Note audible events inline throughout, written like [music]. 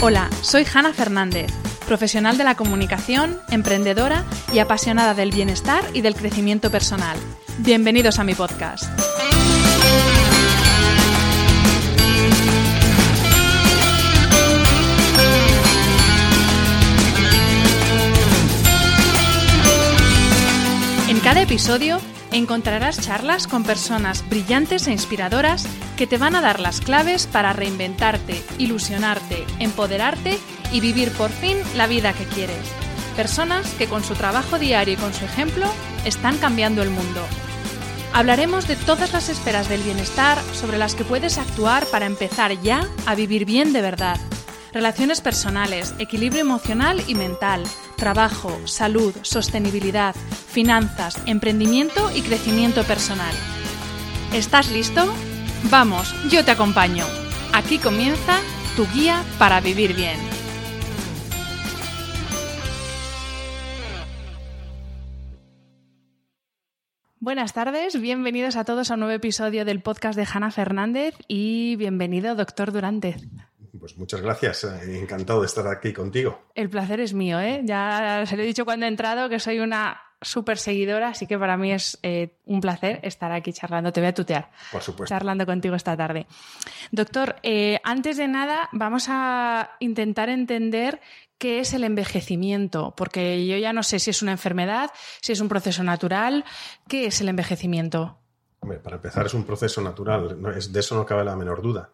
Hola, soy Hanna Fernández, profesional de la comunicación, emprendedora y apasionada del bienestar y del crecimiento personal. Bienvenidos a mi podcast. En cada episodio encontrarás charlas con personas brillantes e inspiradoras que te van a dar las claves para reinventarte, ilusionarte, empoderarte y vivir por fin la vida que quieres. Personas que con su trabajo diario y con su ejemplo están cambiando el mundo. Hablaremos de todas las esferas del bienestar sobre las que puedes actuar para empezar ya a vivir bien de verdad. Relaciones personales, equilibrio emocional y mental, trabajo, salud, sostenibilidad, finanzas, emprendimiento y crecimiento personal. ¿Estás listo? Vamos, yo te acompaño. Aquí comienza tu guía para vivir bien. Buenas tardes, bienvenidos a todos a un nuevo episodio del podcast de Hanna Fernández y bienvenido, doctor Durante. Pues muchas gracias, eh, encantado de estar aquí contigo. El placer es mío, ¿eh? Ya se lo he dicho cuando he entrado que soy una súper seguidora, así que para mí es eh, un placer estar aquí charlando. Te voy a tutear. Por supuesto. Charlando contigo esta tarde. Doctor, eh, antes de nada, vamos a intentar entender qué es el envejecimiento, porque yo ya no sé si es una enfermedad, si es un proceso natural. ¿Qué es el envejecimiento? Hombre, para empezar, es un proceso natural, de eso no cabe la menor duda.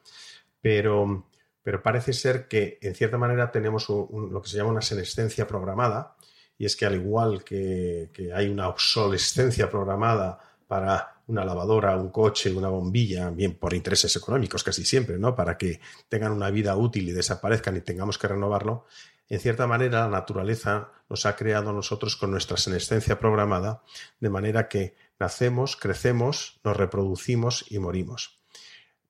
Pero, pero parece ser que, en cierta manera, tenemos lo que se llama una senescencia programada, y es que al igual que, hay una obsolescencia programada para una lavadora, un coche, una bombilla, bien por intereses económicos casi siempre, ¿no? Para que tengan una vida útil y desaparezcan y tengamos que renovarlo, en cierta manera la naturaleza nos ha creado nosotros con nuestra senescencia programada, de manera que nacemos, crecemos, nos reproducimos y morimos.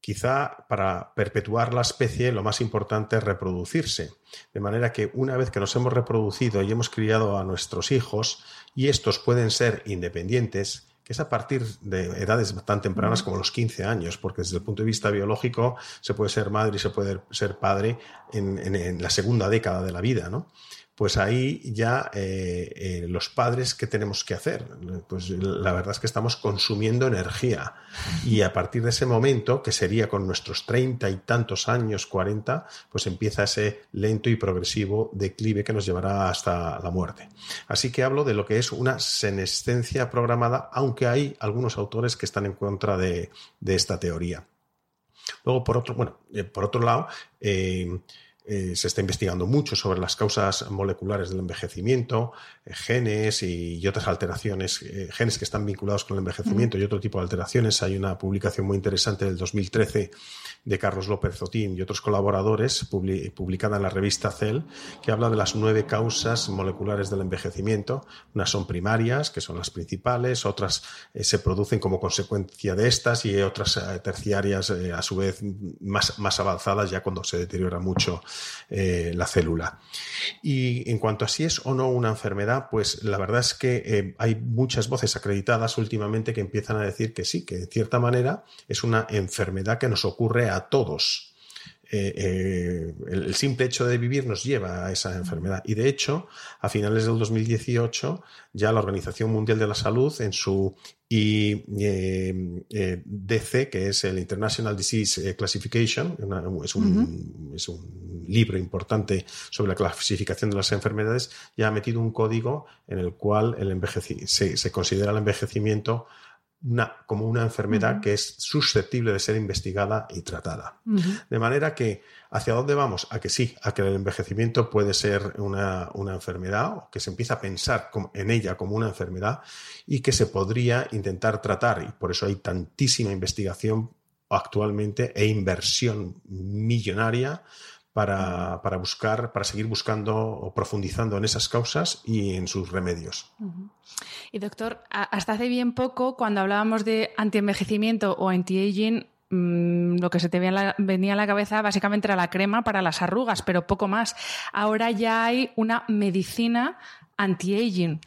Quizá para perpetuar la especie lo más importante es reproducirse. De manera que una vez que nos hemos reproducido y hemos criado a nuestros hijos, y estos pueden ser independientes, que es a partir de edades tan tempranas como los 15 años, porque desde el punto de vista biológico se puede ser madre y se puede ser padre en, en la segunda década de la vida, ¿no? Pues ahí ya eh, eh, los padres, ¿qué tenemos que hacer? Pues la verdad es que estamos consumiendo energía y a partir de ese momento, que sería con nuestros treinta y tantos años, cuarenta, pues empieza ese lento y progresivo declive que nos llevará hasta la muerte. Así que hablo de lo que es una senescencia programada, aunque hay algunos autores que están en contra de, esta teoría. Luego, por otro, bueno, eh, por otro lado, se está investigando mucho sobre las causas moleculares del envejecimiento, eh, genes y, otras alteraciones, eh, genes que están vinculados con el envejecimiento y otro tipo de alteraciones. Hay una publicación muy interesante del 2013 de Carlos López Zotín y otros colaboradores, publicada en la revista Cell, que habla de las nueve causas moleculares del envejecimiento. Unas son primarias, que son las principales, otras se producen como consecuencia de estas y otras terciarias, a su vez, más, más avanzadas ya cuando se deteriora mucho eh, la célula. Y en cuanto a si es o no una enfermedad, pues la verdad es que eh, hay muchas voces acreditadas últimamente que empiezan a decir que sí, que de cierta manera es una enfermedad que nos ocurre a todos. Eh, el, simple hecho de vivir nos lleva a esa enfermedad. Y de hecho, a finales del 2018, ya la Organización Mundial de la Salud, en su IDC, que es el International Disease Classification, es, un, es un libro importante sobre la clasificación de las enfermedades, ya ha metido un código en el cual el se, se considera el envejecimiento una, como una enfermedad que es susceptible de ser investigada y tratada. De manera que, ¿hacia dónde vamos? A que sí, a que el envejecimiento puede ser una, enfermedad, o que se empieza a pensar en ella como una enfermedad y que se podría intentar tratar. Y por eso hay tantísima investigación actualmente e inversión millonaria para, buscar, para seguir buscando o profundizando en esas causas y en sus remedios. Y doctor, hasta hace bien poco, cuando hablábamos de antienvejecimiento o anti-aging, mm, lo que se te venía a la cabeza básicamente era la crema para las arrugas, pero poco más. Ahora ya hay una medicina anti-aging.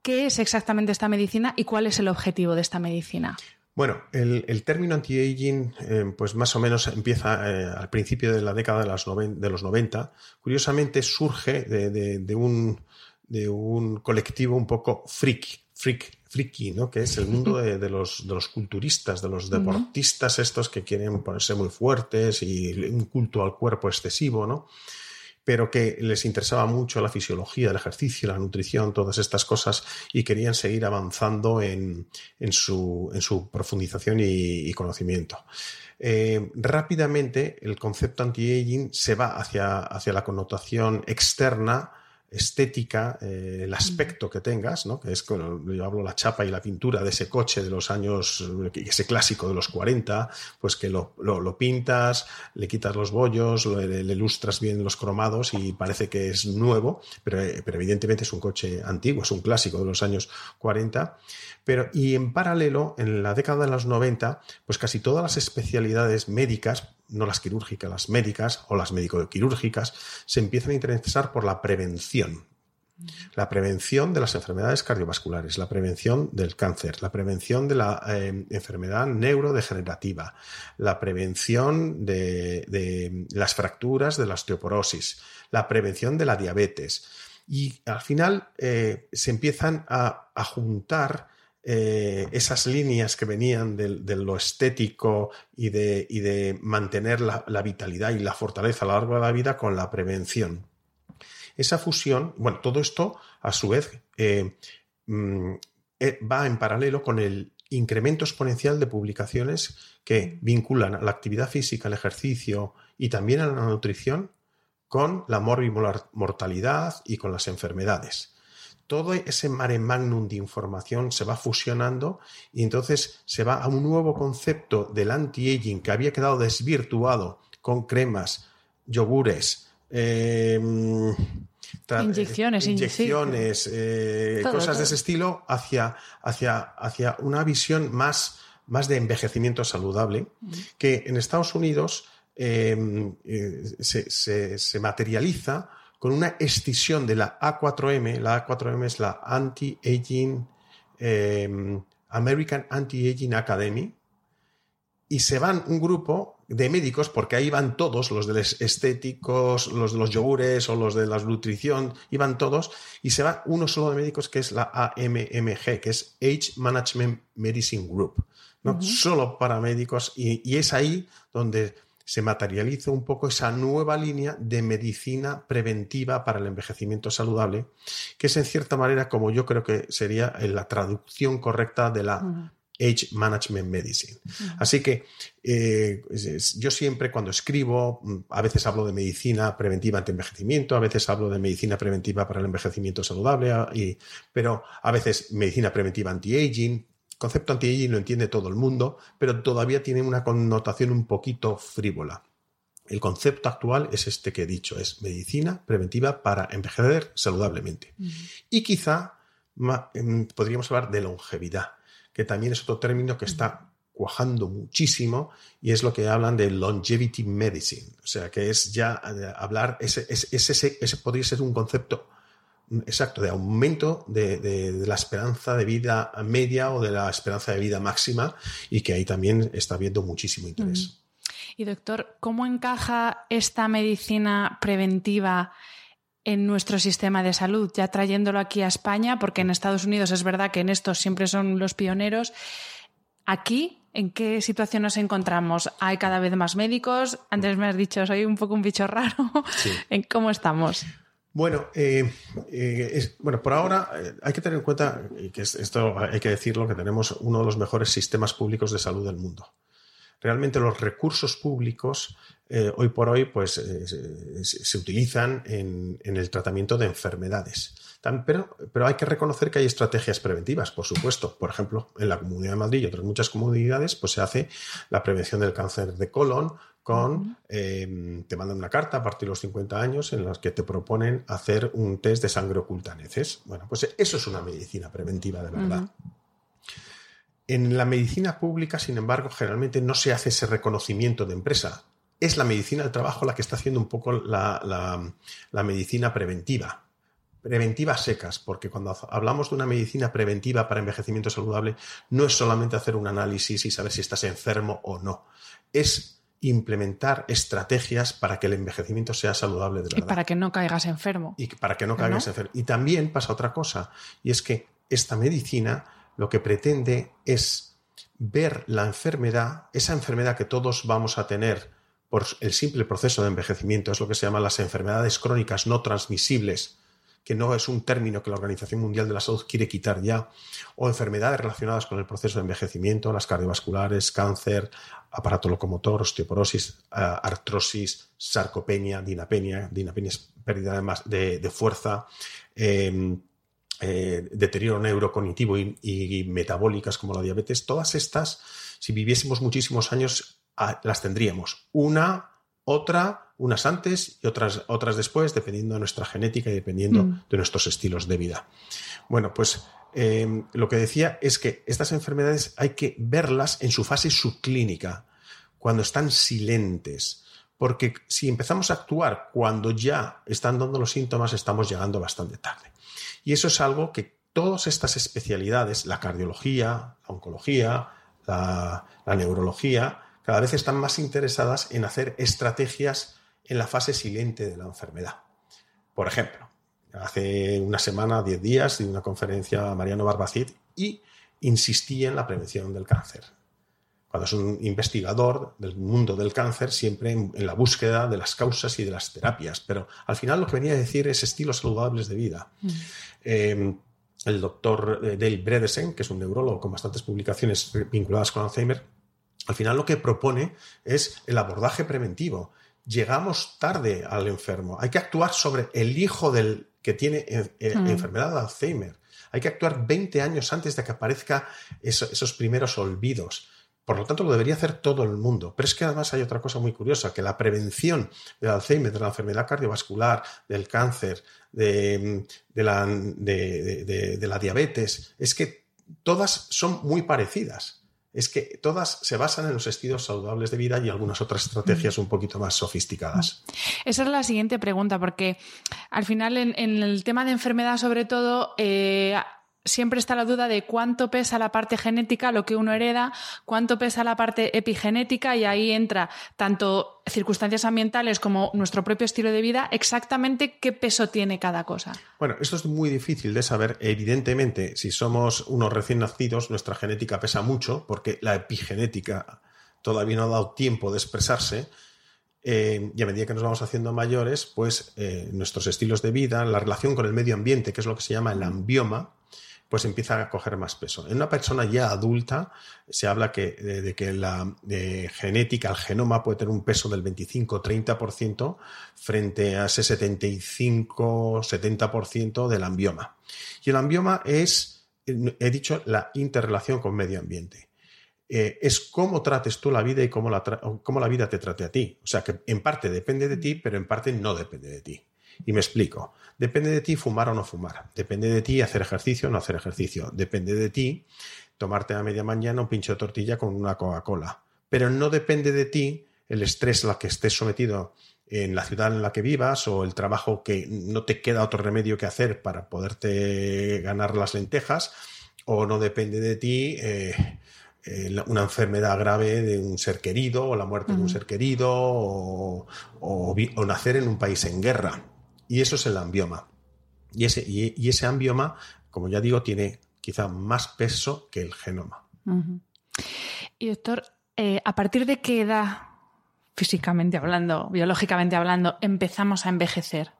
¿Qué es exactamente esta medicina y cuál es el objetivo de esta medicina? Bueno, el, término anti-aging, eh, pues más o menos empieza eh, al principio de la década de, los 90. Curiosamente surge de, un, de, un, colectivo un poco freak, freak, freaky, ¿no? que es el mundo de, los, de los culturistas, de los deportistas estos que quieren ponerse muy fuertes y un culto al cuerpo excesivo, ¿no? Pero que les interesaba mucho la fisiología, el ejercicio, la nutrición, todas estas cosas, y querían seguir avanzando en, su, profundización y, conocimiento. Eh, rápidamente el concepto anti-aging se va hacia, hacia la connotación externa estética, eh, el aspecto que tengas, ¿no? que es, yo hablo la chapa y la pintura de ese coche de los años, ese clásico de los 40, pues que lo, pintas, le quitas los bollos, le, ilustras bien los cromados y parece que es nuevo, pero, pero, evidentemente es un coche antiguo, es un clásico de los años 40. Pero, y en paralelo, en la década de los 90, pues casi todas las especialidades médicas, no las quirúrgicas, las médicas o las médico-quirúrgicas, se empiezan a interesar por la prevención. La prevención de las enfermedades cardiovasculares, la prevención del cáncer, la prevención de la eh, enfermedad neurodegenerativa, la prevención de, las fracturas de la osteoporosis, la prevención de la diabetes. Y al final eh, se empiezan a, a juntar eh, esas líneas que venían de, lo estético y de, de mantener la, vitalidad y la fortaleza a lo largo de la vida con la prevención. Esa fusión, bueno, todo esto a su vez eh, mm, eh, va en paralelo con el incremento exponencial de publicaciones que vinculan a la actividad física, el ejercicio y también a la nutrición con la mortalidad y con las enfermedades todo ese mare magnum de información se va fusionando y entonces se va a un nuevo concepto del anti-aging que había quedado desvirtuado con cremas, yogures, em, inyecciones, inyecciones eh, cosas de ese estilo hacia, hacia, hacia una visión más, más de envejecimiento saludable que en Estados Unidos em, eh, se, se materializa con una escisión de la A4M. La A4M es la Anti-Aging, em, American Anti-Aging Academy. Y se van un grupo de médicos, porque ahí van todos, los de los estéticos, los de los yogures o los de la nutrición, iban todos, y se va uno solo de médicos que es la AMMG, que es Age Management Medicine Group, ¿no? Solo para médicos, y, es ahí donde se materializa un poco esa nueva línea de medicina preventiva para el envejecimiento saludable, que es en cierta manera como yo creo que sería la traducción correcta de la Age Management Medicine. Así que eh, yo siempre cuando escribo, a veces hablo de medicina preventiva ante envejecimiento, a veces hablo de medicina preventiva para el envejecimiento saludable, pero a veces medicina preventiva anti-aging, concepto anti-aging lo entiende todo el mundo, pero todavía tiene una connotación un poquito frívola. El concepto actual es este que he dicho, es medicina preventiva para envejecer saludablemente. Y quizá em, podríamos hablar de longevidad, que también es otro término que está cuajando muchísimo y es lo que hablan de longevity medicine, o sea, que es ya eh, hablar, ese, ese, ese podría ser un concepto exacto, de aumento de, la esperanza de vida media o de la esperanza de vida máxima y que ahí también está habiendo muchísimo interés. Y doctor, ¿cómo encaja esta medicina preventiva en nuestro sistema de salud, ya trayéndolo aquí a España, porque en Estados Unidos es verdad que en esto siempre son los pioneros. Aquí, ¿en qué situación nos encontramos? ¿Hay cada vez más médicos? Antes me has dicho, soy un poco un bicho raro. [laughs] ¿En cómo estamos? Bueno, eh, eh, bueno, por ahora eh, hay que tener en cuenta, y que esto hay que decirlo, que tenemos uno de los mejores sistemas públicos de salud del mundo. Realmente los recursos públicos hoy por hoy pues, se, utilizan en, el tratamiento de enfermedades. pero, pero, hay que reconocer que hay estrategias preventivas, por supuesto. Por ejemplo, en la Comunidad de Madrid y otras muchas comunidades pues, se hace la prevención del cáncer de colon, con, em, te mandan una carta a partir de los 50 años en la que te proponen hacer un test de sangre oculta. Bueno, pues eso es una medicina preventiva de verdad. En la medicina pública, sin embargo, generalmente no se hace ese reconocimiento de empresa. Es la medicina del trabajo la que está haciendo un poco la, la medicina preventiva. Preventiva secas, porque cuando hablamos de una medicina preventiva para envejecimiento saludable, no es solamente hacer un análisis y saber si estás enfermo o no. Es implementar estrategias para que el envejecimiento sea saludable de verdad. Y para que no caigas enfermo. Y para que no caigas enfermo. Y también pasa otra cosa, y es que esta medicina lo que pretende es ver la enfermedad, esa enfermedad que todos vamos a tener por el simple proceso de envejecimiento, es lo que se llaman las enfermedades crónicas no transmisibles, que no es un término que la Organización Mundial de la Salud quiere quitar ya, o enfermedades relacionadas con el proceso de envejecimiento, las cardiovasculares, cáncer, aparato locomotor, osteoporosis, eh, artrosis, sarcopenia, dinapenia, dinapenia es pérdida de, de, fuerza, em, eh, deterioro neurocognitivo y, metabólicas como la diabetes, todas estas, si viviésemos muchísimos años, ah, las tendríamos. Una, otra, unas antes y otras, otras después, dependiendo de nuestra genética y dependiendo mm. de nuestros estilos de vida. Bueno, pues em, lo que decía es que estas enfermedades hay que verlas en su fase subclínica, cuando están silentes. Porque si empezamos a actuar cuando ya están dando los síntomas, estamos llegando bastante tarde. Y eso es algo que todas estas especialidades, la cardiología, la oncología, la neurología, cada vez están más interesadas en hacer estrategias en la fase silente de la enfermedad. Por ejemplo, hace una semana, diez días, di una conferencia a Mariano Barbacid y insistí en la prevención del cáncer. Cuando es un investigador del mundo del cáncer, siempre en, la búsqueda de las causas y de las terapias. Pero al final lo que venía a decir es estilos saludables de vida. Mm. Eh, el doctor eh, Dale Bredesen, que es un neurólogo con bastantes publicaciones vinculadas con Alzheimer, al final lo que propone es el abordaje preventivo. Llegamos tarde al enfermo. Hay que actuar sobre el hijo del que tiene eh, mm. enfermedad de Alzheimer. Hay que actuar 20 años antes de que aparezcan esos primeros olvidos. Por lo tanto, lo debería hacer todo el mundo. Pero es que además hay otra cosa muy curiosa, que la prevención del Alzheimer, de la enfermedad cardiovascular, del cáncer, de, la, diabetes, es que todas son muy parecidas es que todas se basan en los estilos saludables de vida y algunas otras estrategias un poquito más sofisticadas. Esa es la siguiente pregunta, porque al final en, el tema de enfermedad sobre todo... Eh, siempre está la duda de cuánto pesa la parte genética, lo que uno hereda, cuánto pesa la parte epigenética y ahí entra tanto circunstancias ambientales como nuestro propio estilo de vida, exactamente qué peso tiene cada cosa. Bueno, esto es muy difícil de saber. Evidentemente, si somos unos recién nacidos, nuestra genética pesa mucho porque la epigenética todavía no ha dado tiempo de expresarse. Eh, y a medida que nos vamos haciendo mayores, pues eh, nuestros estilos de vida, la relación con el medio ambiente, que es lo que se llama el ambioma, pues empieza a coger más peso. En una persona ya adulta se habla que, de, que la genética, el genoma puede tener un peso del 25-30% frente a ese 75-70% del ambioma. Y el ambioma es, he dicho, la interrelación con medio ambiente. Eh, es cómo trates tú la vida y cómo la, cómo la vida te trate a ti. O sea que en parte depende de ti, pero en parte no depende de ti. Y me explico. Depende de ti fumar o no fumar. Depende de ti hacer ejercicio o no hacer ejercicio. Depende de ti tomarte a media mañana un pincho de tortilla con una Coca-Cola. Pero no depende de ti el estrés al que estés sometido en la ciudad en la que vivas o el trabajo que no te queda otro remedio que hacer para poderte ganar las lentejas o no depende de ti eh, eh, una enfermedad grave de un ser querido o la muerte de un ser querido o, nacer en un país en guerra. Y eso es el ambioma. Y ese, y, ese ambioma, como ya digo, tiene quizá más peso que el genoma. Y doctor, eh, ¿a partir de qué edad, físicamente hablando, biológicamente hablando, empezamos a envejecer?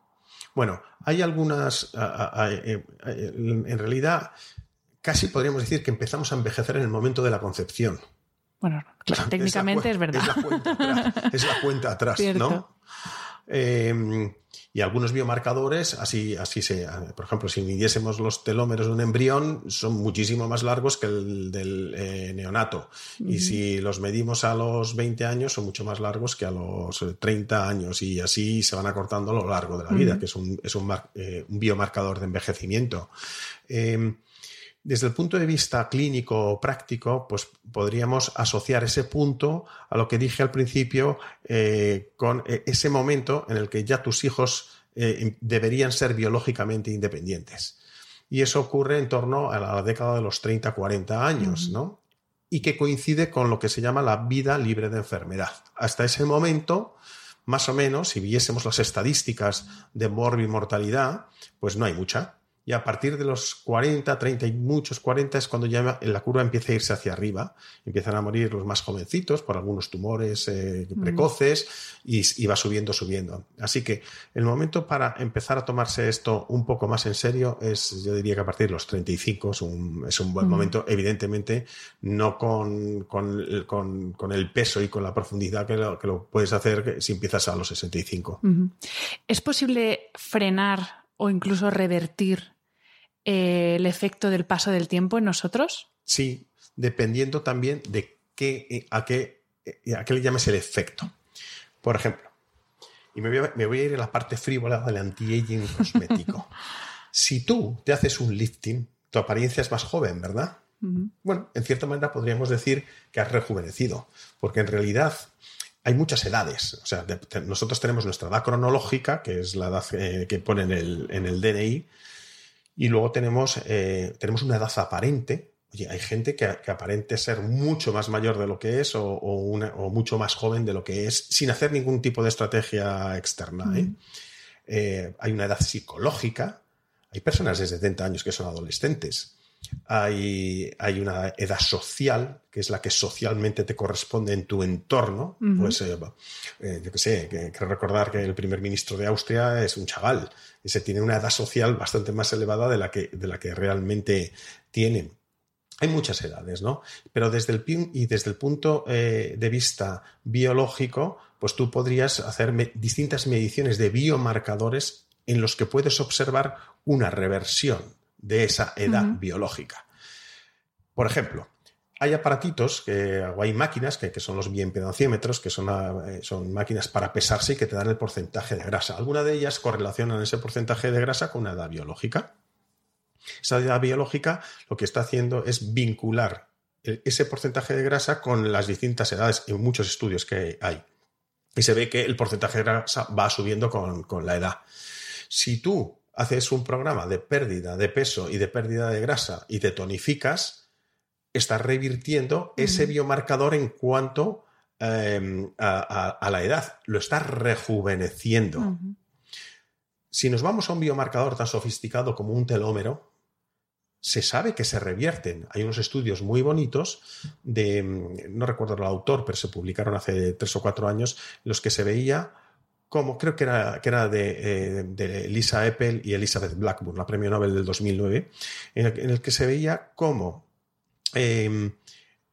Bueno, hay algunas, eh, en realidad, casi podríamos decir que empezamos a envejecer en el momento de la concepción. Bueno, [laughs] técnicamente es, verdad. Es la cuenta atrás, ¿no? [laughs] Em, y algunos biomarcadores, así, así se, por ejemplo, si midiésemos los telómeros de un embrión, son muchísimo más largos que el del eh, neonato. Y si los medimos a los 20 años, son mucho más largos que a los 30 años. Y así se van acortando a lo largo de la vida, que es un, es un, eh, un, biomarcador de envejecimiento. Em, desde el punto de vista clínico práctico, pues podríamos asociar ese punto a lo que dije al principio eh, con eh, ese momento en el que ya tus hijos eh, deberían ser biológicamente independientes. Y eso ocurre en torno a la década de los 30, 40 años, ¿no? Y que coincide con lo que se llama la vida libre de enfermedad. Hasta ese momento, más o menos, si viésemos las estadísticas de mortalidad, pues no hay mucha y a partir de los 40, 30 y muchos 40 es cuando ya la curva empieza a irse hacia arriba. Empiezan a morir los más jovencitos por algunos tumores eh, mm. precoces y, va subiendo, subiendo. Así que el momento para empezar a tomarse esto un poco más en serio es, yo diría que a partir de los 35 es un, es un buen mm. momento, evidentemente no con, con, el peso y con la profundidad que lo, que lo puedes hacer si empiezas a los 65. ¿Es posible frenar o incluso revertir eh, el efecto del paso del tiempo en nosotros? Sí, dependiendo también de qué, eh, a, qué, eh, a qué le llames el efecto. Por ejemplo, y me voy, a, ir a la parte frívola del anti-aging cosmético. [laughs] si tú te haces un lifting, tu apariencia es más joven, ¿verdad? Bueno, en cierta manera podríamos decir que has rejuvenecido, porque en realidad hay muchas edades. O sea, nosotros tenemos nuestra edad cronológica, que es la edad que pone en el, en el DNI, y luego tenemos, eh, tenemos una edad aparente. Oye, hay gente que, aparente ser mucho más mayor de lo que es o, mucho más joven de lo que es sin hacer ningún tipo de estrategia externa. ¿eh? Eh, hay una edad psicológica. Hay personas de 70 años que son adolescentes. Hay, hay, una edad social, que es la que socialmente te corresponde en tu entorno. Pues, yo qué sé, que, que, recordar que el primer ministro de Austria es un chaval y se tiene una edad social bastante más elevada de la que, de la que realmente tienen. Hay muchas edades, ¿no? Pero desde el, y desde el punto eh, de vista biológico, pues tú podrías hacer distintas mediciones de biomarcadores en los que puedes observar una reversión de esa edad biológica. Por ejemplo, hay aparatitos que, o hay máquinas que, son los bioimpedancímetros, que son, eh, son, máquinas para pesarse y que te dan el porcentaje de grasa. Algunas de ellas correlacionan ese porcentaje de grasa con una edad biológica. Esa edad biológica lo que está haciendo es vincular ese porcentaje de grasa con las distintas edades en muchos estudios que hay. Y se ve que el porcentaje de grasa va subiendo con, con la edad. Si tú haces un programa de pérdida de peso y de pérdida de grasa y te tonificas, está revirtiendo ese biomarcador en cuanto em, a, la edad, lo está rejuveneciendo. Si nos vamos a un biomarcador tan sofisticado como un telómero, se sabe que se revierten. Hay unos estudios muy bonitos de, mm, no recuerdo el autor, pero se publicaron hace tres o cuatro años, los que se veía como, creo que era, que era de, eh, Lisa Eppel y Elizabeth Blackburn, la premio Nobel del 2009, en el, en que se veía cómo Em,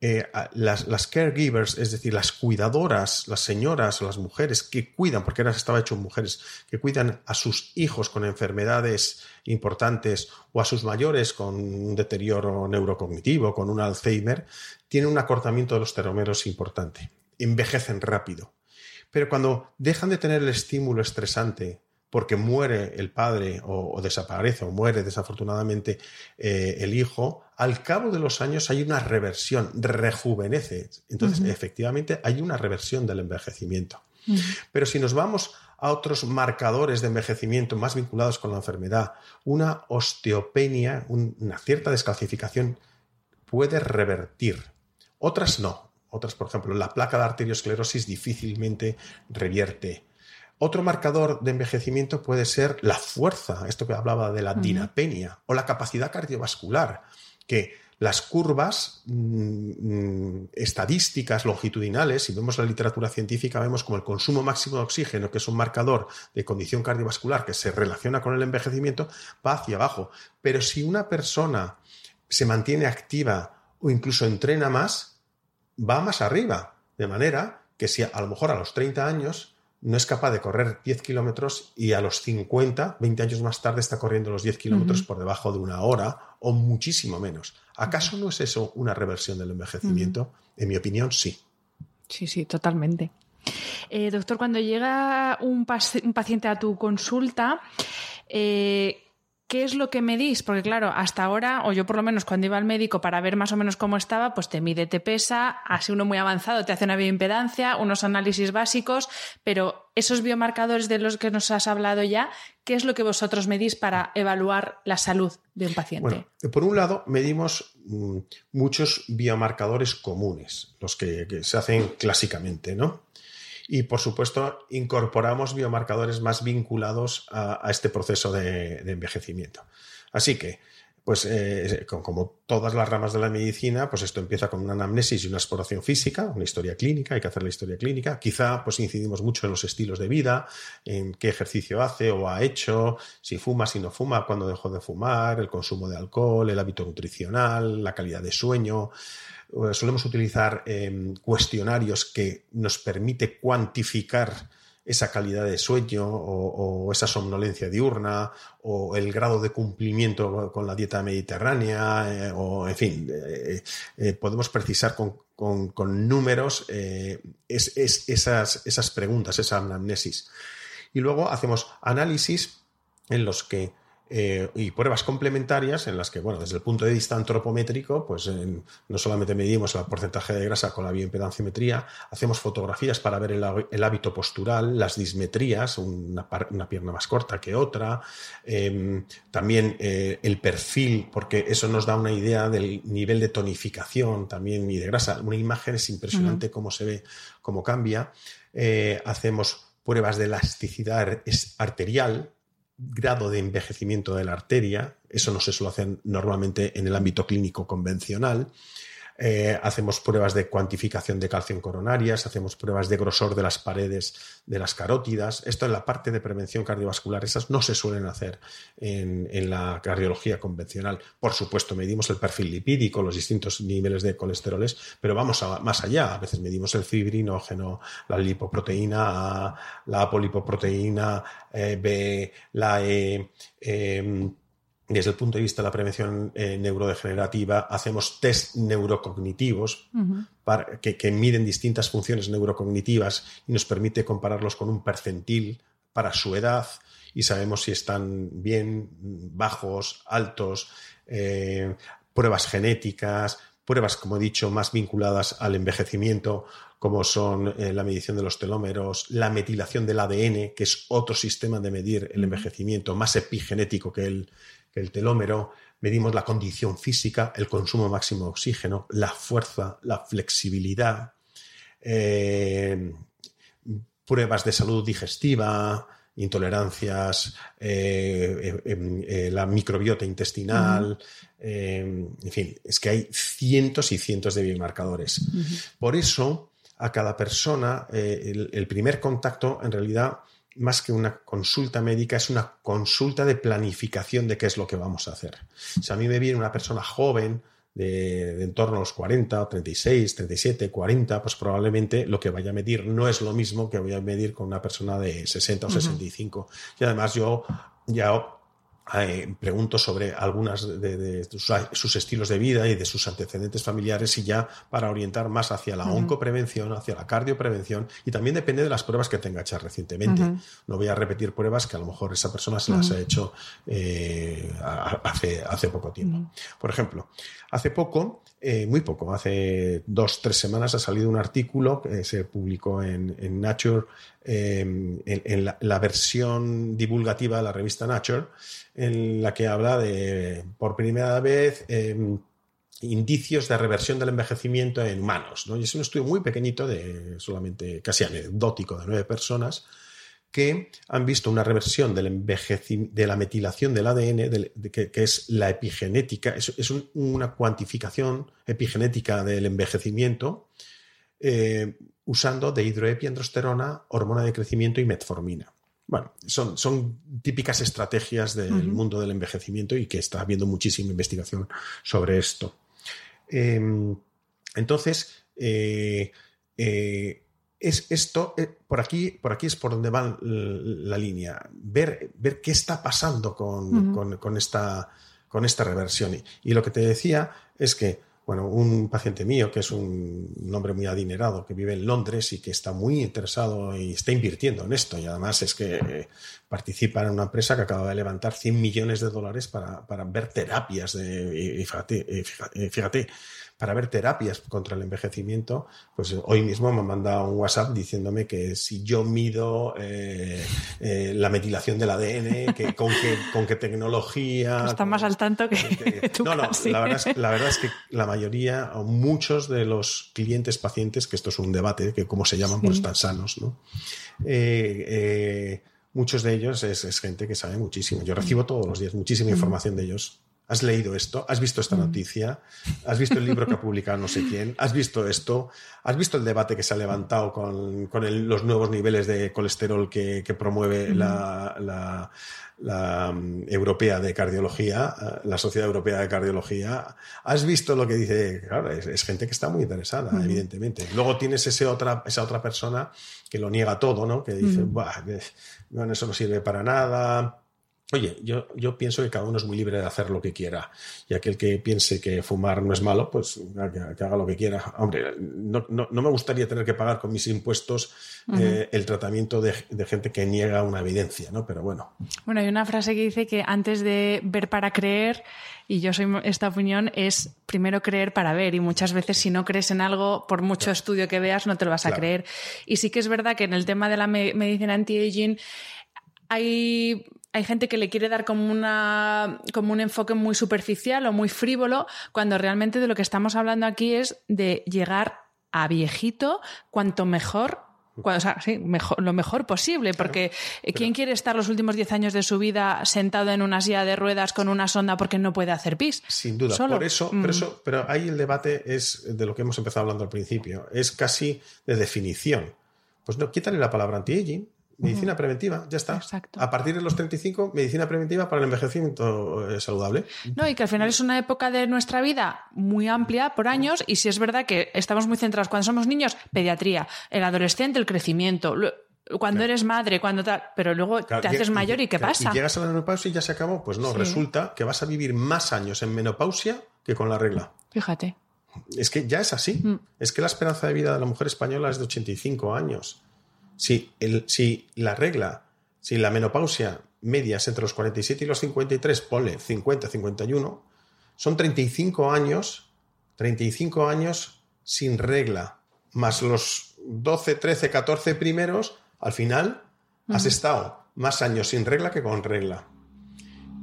eh, las, caregivers, es decir, las cuidadoras, las señoras o las mujeres que cuidan, porque ahora estaba hecho mujeres, que cuidan a sus hijos con enfermedades importantes o a sus mayores con un deterioro neurocognitivo, con un Alzheimer, tienen un acortamiento de los telómeros importante, envejecen rápido. Pero cuando dejan de tener el estímulo estresante porque muere el padre o, desaparece o muere desafortunadamente eh, el hijo, al cabo de los años hay una reversión, rejuvenece. Entonces, efectivamente, hay una reversión del envejecimiento. Pero si nos vamos a otros marcadores de envejecimiento más vinculados con la enfermedad, una osteopenia, una cierta descalcificación puede revertir. Otras no. Otras, por ejemplo, la placa de arteriosclerosis difícilmente revierte. Otro marcador de envejecimiento puede ser la fuerza, esto que hablaba de la dinapenia, o la capacidad cardiovascular, que las curvas mm, mm, estadísticas longitudinales, si vemos la literatura científica, vemos como el consumo máximo de oxígeno, que es un marcador de condición cardiovascular que se relaciona con el envejecimiento, va hacia abajo. Pero si una persona se mantiene activa o incluso entrena más, va más arriba. De manera que si a lo mejor a los 30 años no es capaz de correr 10 kilómetros y a los 50, 20 años más tarde está corriendo los 10 kilómetros por debajo de una hora o muchísimo menos. ¿Acaso no es eso una reversión del envejecimiento? En mi opinión, sí. Sí, sí, totalmente. Eh, doctor, cuando llega un, paciente a tu consulta, eh, ¿qué es lo que medís? Porque claro, hasta ahora, o yo por lo menos cuando iba al médico para ver más o menos cómo estaba, pues te mide, te pesa, así uno muy avanzado te hace una bioimpedancia, unos análisis básicos, pero esos biomarcadores de los que nos has hablado ya, ¿qué es lo que vosotros medís para evaluar la salud de un paciente? Bueno, por un lado, medimos mm, muchos biomarcadores comunes, los que se hacen clásicamente, ¿no? Y por supuesto, incorporamos biomarcadores más vinculados a, este proceso de, envejecimiento. Así que, pues eh, como todas las ramas de la medicina, pues esto empieza con una anamnesis y una exploración física, una historia clínica, hay que hacer la historia clínica. Quizá pues incidimos mucho en los estilos de vida, en qué ejercicio hace o ha hecho, si fuma, si no fuma, cuándo dejó de fumar, el consumo de alcohol, el hábito nutricional, la calidad de sueño. Eh, solemos utilizar em, cuestionarios que nos permite cuantificar esa calidad de sueño o, esa somnolencia diurna o el grado de cumplimiento con la dieta mediterránea eh, o en fin eh, podemos precisar con, números esas, esas preguntas esa anamnesis. Y luego hacemos análisis en los que eh, y pruebas complementarias en las que, bueno, desde el punto de vista antropométrico, pues no solamente medimos el porcentaje de grasa con la bioimpedanciometría, hacemos fotografías para ver el, hábito postural, las dismetrías, una, pierna más corta que otra, em, también eh, el perfil, porque eso nos da una idea del nivel de tonificación también y de grasa. Una imagen es impresionante cómo se ve, cómo cambia. Eh, hacemos pruebas de elasticidad arterial, grado de envejecimiento de la arteria, eso no se suele hacer normalmente en el ámbito clínico convencional. Eh, hacemos pruebas de cuantificación de calcio en coronarias, hacemos pruebas de grosor de las paredes de las carótidas. Esto en la parte de prevención cardiovascular, esas no se suelen hacer en, la cardiología convencional. Por supuesto, medimos el perfil lipídico, los distintos niveles de colesteroles, pero vamos más allá. A veces medimos el fibrinógeno, la lipoproteína A, la apolipoproteína eh, B, la E. Em, desde el punto de vista de la prevención eh, neurodegenerativa, hacemos test neurocognitivos para, que, miden distintas funciones neurocognitivas y nos permite compararlos con un percentil para su edad y sabemos si están bien, bajos, altos, eh, pruebas genéticas, pruebas, como he dicho, más vinculadas al envejecimiento, como son eh, la medición de los telómeros, la metilación del ADN, que es otro sistema de medir el envejecimiento más epigenético que el, el telómero, medimos la condición física, el consumo máximo de oxígeno, la fuerza, la flexibilidad, eh, pruebas de salud digestiva, intolerancias, eh, eh, la microbiota intestinal, en fin, es que hay cientos y cientos de biomarcadores. Por eso, a cada persona, el, primer contacto en realidad más que una consulta médica, es una consulta de planificación de qué es lo que vamos a hacer. Si a mí me viene una persona joven, de, en torno a los 40, 36, 37, 40, pues probablemente lo que vaya a medir no es lo mismo que voy a medir con una persona de 60 o 65. Y además yo ya eh, pregunto sobre algunas de, sus, estilos de vida y de sus antecedentes familiares y ya para orientar más hacia la oncoprevención, hacia la cardioprevención y también depende de las pruebas que tenga hechas recientemente. No voy a repetir pruebas que a lo mejor esa persona se las ha hecho eh, hace, hace poco tiempo. Por ejemplo, hace poco, eh, muy poco, hace dos, tres semanas ha salido un artículo que se publicó en, Nature, en, la versión divulgativa de la revista Nature, en la que habla de, por primera vez, em, indicios de reversión del envejecimiento en humanos. ¿no? Y es un estudio muy pequeñito, de solamente casi anecdótico, de nueve personas, que han visto una reversión del de la metilación del ADN, que, es la epigenética, es, una cuantificación epigenética del envejecimiento, eh, usando de hidroepiandrosterona, hormona de crecimiento y metformina. Bueno, son, son típicas estrategias del mundo del envejecimiento y que está habiendo muchísima investigación sobre esto. Em, entonces, eh, eh, es esto, eh, por, aquí, por aquí es por donde va la línea, ver, ver qué está pasando con, esta, con esta reversión. Y, lo que te decía es que, bueno, un paciente mío, que es un hombre muy adinerado, que vive en Londres y que está muy interesado y está invirtiendo en esto, y además es que participa en una empresa que acaba de levantar 100 millones de dólares para, ver terapias de, fíjate para ver terapias contra el envejecimiento, pues hoy mismo me ha mandado un WhatsApp diciéndome que si yo mido eh, eh, la metilación del ADN, que, [laughs] con, qué, con qué tecnología... Está más al tanto que... [laughs] tú no, no, la verdad, es, que la mayoría o muchos de los clientes pacientes, que esto es un debate, que como se llaman, pues están sanos, ¿no? Eh, muchos de ellos es, gente que sabe muchísimo. Yo recibo todos los días muchísima información de ellos ¿Has leído esto? ¿Has visto esta mm. noticia? ¿Has visto el libro que ha publicado no sé quién? ¿Has visto esto? ¿Has visto el debate que se ha levantado con, los nuevos niveles de colesterol que, promueve mm. la, mm, Europea de Cardiología, eh, la Sociedad Europea de Cardiología? ¿Has visto lo que dice? Claro, es, gente que está muy interesada, evidentemente. Luego tienes ese otra, esa otra persona que lo niega todo, ¿no? Que dice, bueno, eso no sirve para nada Oye, yo, yo, pienso que cada uno es muy libre de hacer lo que quiera. Y aquel que piense que fumar no es malo, pues que, haga lo que quiera. Hombre, no, me gustaría tener que pagar con mis impuestos eh, el tratamiento de, gente que niega una evidencia, ¿no? Pero bueno. Bueno, hay una frase que dice que antes de ver para creer, y yo soy esta opinión, es primero creer para ver. Y muchas veces si no crees en algo, por mucho estudio que veas, no te lo vas a creer. Y sí que es verdad que en el tema de la medicina anti-aging hay hay gente que le quiere dar como, una, como un enfoque muy superficial o muy frívolo, cuando realmente de lo que estamos hablando aquí es de llegar a viejito cuanto mejor o sea, sí, mejor, lo mejor posible, porque ¿quién quiere estar los últimos 10 años de su vida sentado en una silla de ruedas con una sonda porque no puede hacer pis? Sin duda, por eso, mm. eso, pero ahí el debate es de lo que hemos empezado hablando al principio, es casi de definición. Pues no, quítale la palabra anti-aging, Medicina preventiva, ya está. A partir de los 35, medicina preventiva para el envejecimiento eh, saludable. No, y que al final es una época de nuestra vida muy amplia por años y si es verdad que estamos muy centrados cuando somos niños, pediatría, el adolescente, el crecimiento, cuando eres madre, cuando tal, pero luego te haces mayor y, ¿qué pasa? Y llegas a la menopausia y ya se acabó. Pues no, resulta que vas a vivir más años en menopausia que con la regla. Fíjate. Es que ya es así. Mm. Es que la esperanza de vida de la mujer española es de 85 años. Si, el, si la regla, si la menopausia media es entre los 47 y los 53, ponle 50, 51, son 35 años, 35 años sin regla, más los 12, 13, 14 primeros, al final has estado más años sin regla que con regla.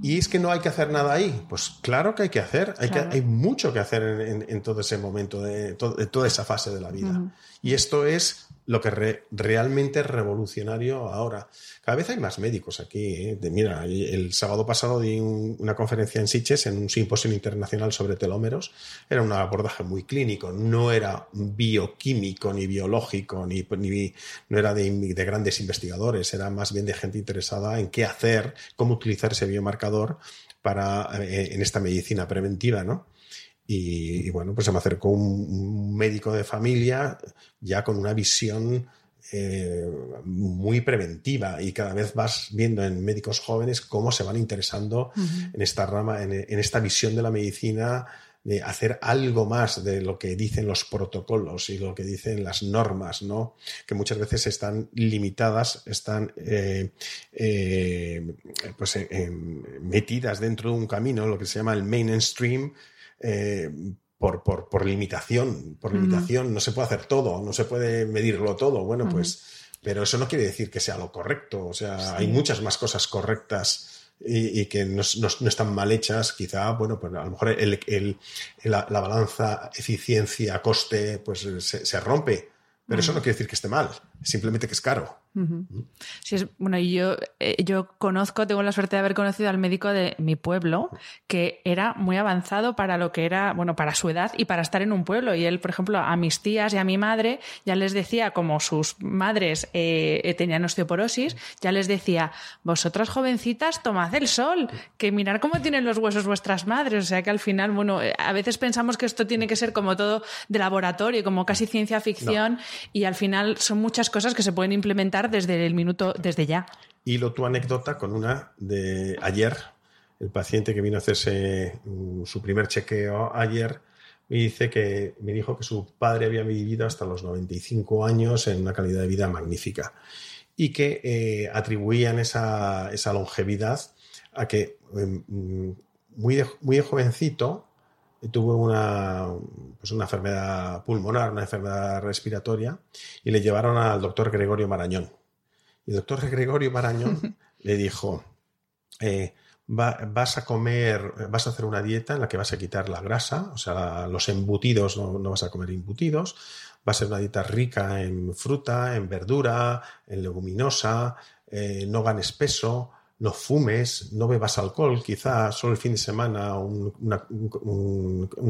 Y es que no hay que hacer nada ahí. Pues claro que hay que hacer. Hay, que, hay mucho que hacer en, todo ese momento, de, toda esa fase de la vida. Y esto es lo que realmente es revolucionario ahora. Cada vez hay más médicos aquí. ¿eh? mira, el sábado pasado di una conferencia en Siches en un simposio internacional sobre telómeros. Era un abordaje muy clínico, no era bioquímico ni biológico, ni, no era de, grandes investigadores, era más bien de gente interesada en qué hacer, cómo utilizar ese biomarcador para, eh, en esta medicina preventiva, ¿no? Y, bueno, pues se me acercó un, médico de familia ya con una visión eh, muy preventiva y cada vez vas viendo en médicos jóvenes cómo se van interesando en esta rama, en, esta visión de la medicina de hacer algo más de lo que dicen los protocolos y lo que dicen las normas, ¿no? Que muchas veces están limitadas, están eh, eh, pues, metidas dentro de un camino, lo que se llama el mainstream, eh, por, por, limitación, por limitación, no se puede hacer todo, no se puede medirlo todo. Bueno, pues, pero eso no quiere decir que sea lo correcto. O sea, hay muchas más cosas correctas y, que no, están mal hechas. Quizá, bueno, pues a lo mejor el, la, balanza eficiencia-coste pues se, rompe. Pero eso no quiere decir que esté mal, simplemente que es caro. Sí, es, bueno, y yo, eh, yo conozco, tengo la suerte de haber conocido al médico de mi pueblo, que era muy avanzado para lo que era, bueno, para su edad y para estar en un pueblo. Y él, por ejemplo, a mis tías y a mi madre ya les decía, como sus madres eh, tenían osteoporosis, ya les decía, vosotras jovencitas, tomad el sol, que mirar cómo tienen los huesos vuestras madres. O sea que al final, bueno, eh, a veces pensamos que esto tiene que ser como todo de laboratorio, como casi ciencia ficción, y al final son muchas cosas que se pueden implementar desde el minuto, desde ya. Y lo tu anécdota con una de ayer, el paciente que vino a hacerse mm, su primer chequeo ayer, me dice que me dijo que su padre había vivido hasta los 95 años en una calidad de vida magnífica y que eh, atribuían esa, esa, longevidad a que em, mm, muy, muy jovencito tuvo una, pues una enfermedad pulmonar, una enfermedad respiratoria, y le llevaron al doctor Gregorio Marañón. Y el doctor Gregorio Marañón [laughs] le dijo, eh, vas a comer, vas a hacer una dieta en la que vas a quitar la grasa, o sea, los embutidos, no, vas a comer embutidos, va a ser una dieta rica en fruta, en verdura, en leguminosa, eh, no ganes peso, no fumes, no bebas alcohol, quizá solo el fin de semana una,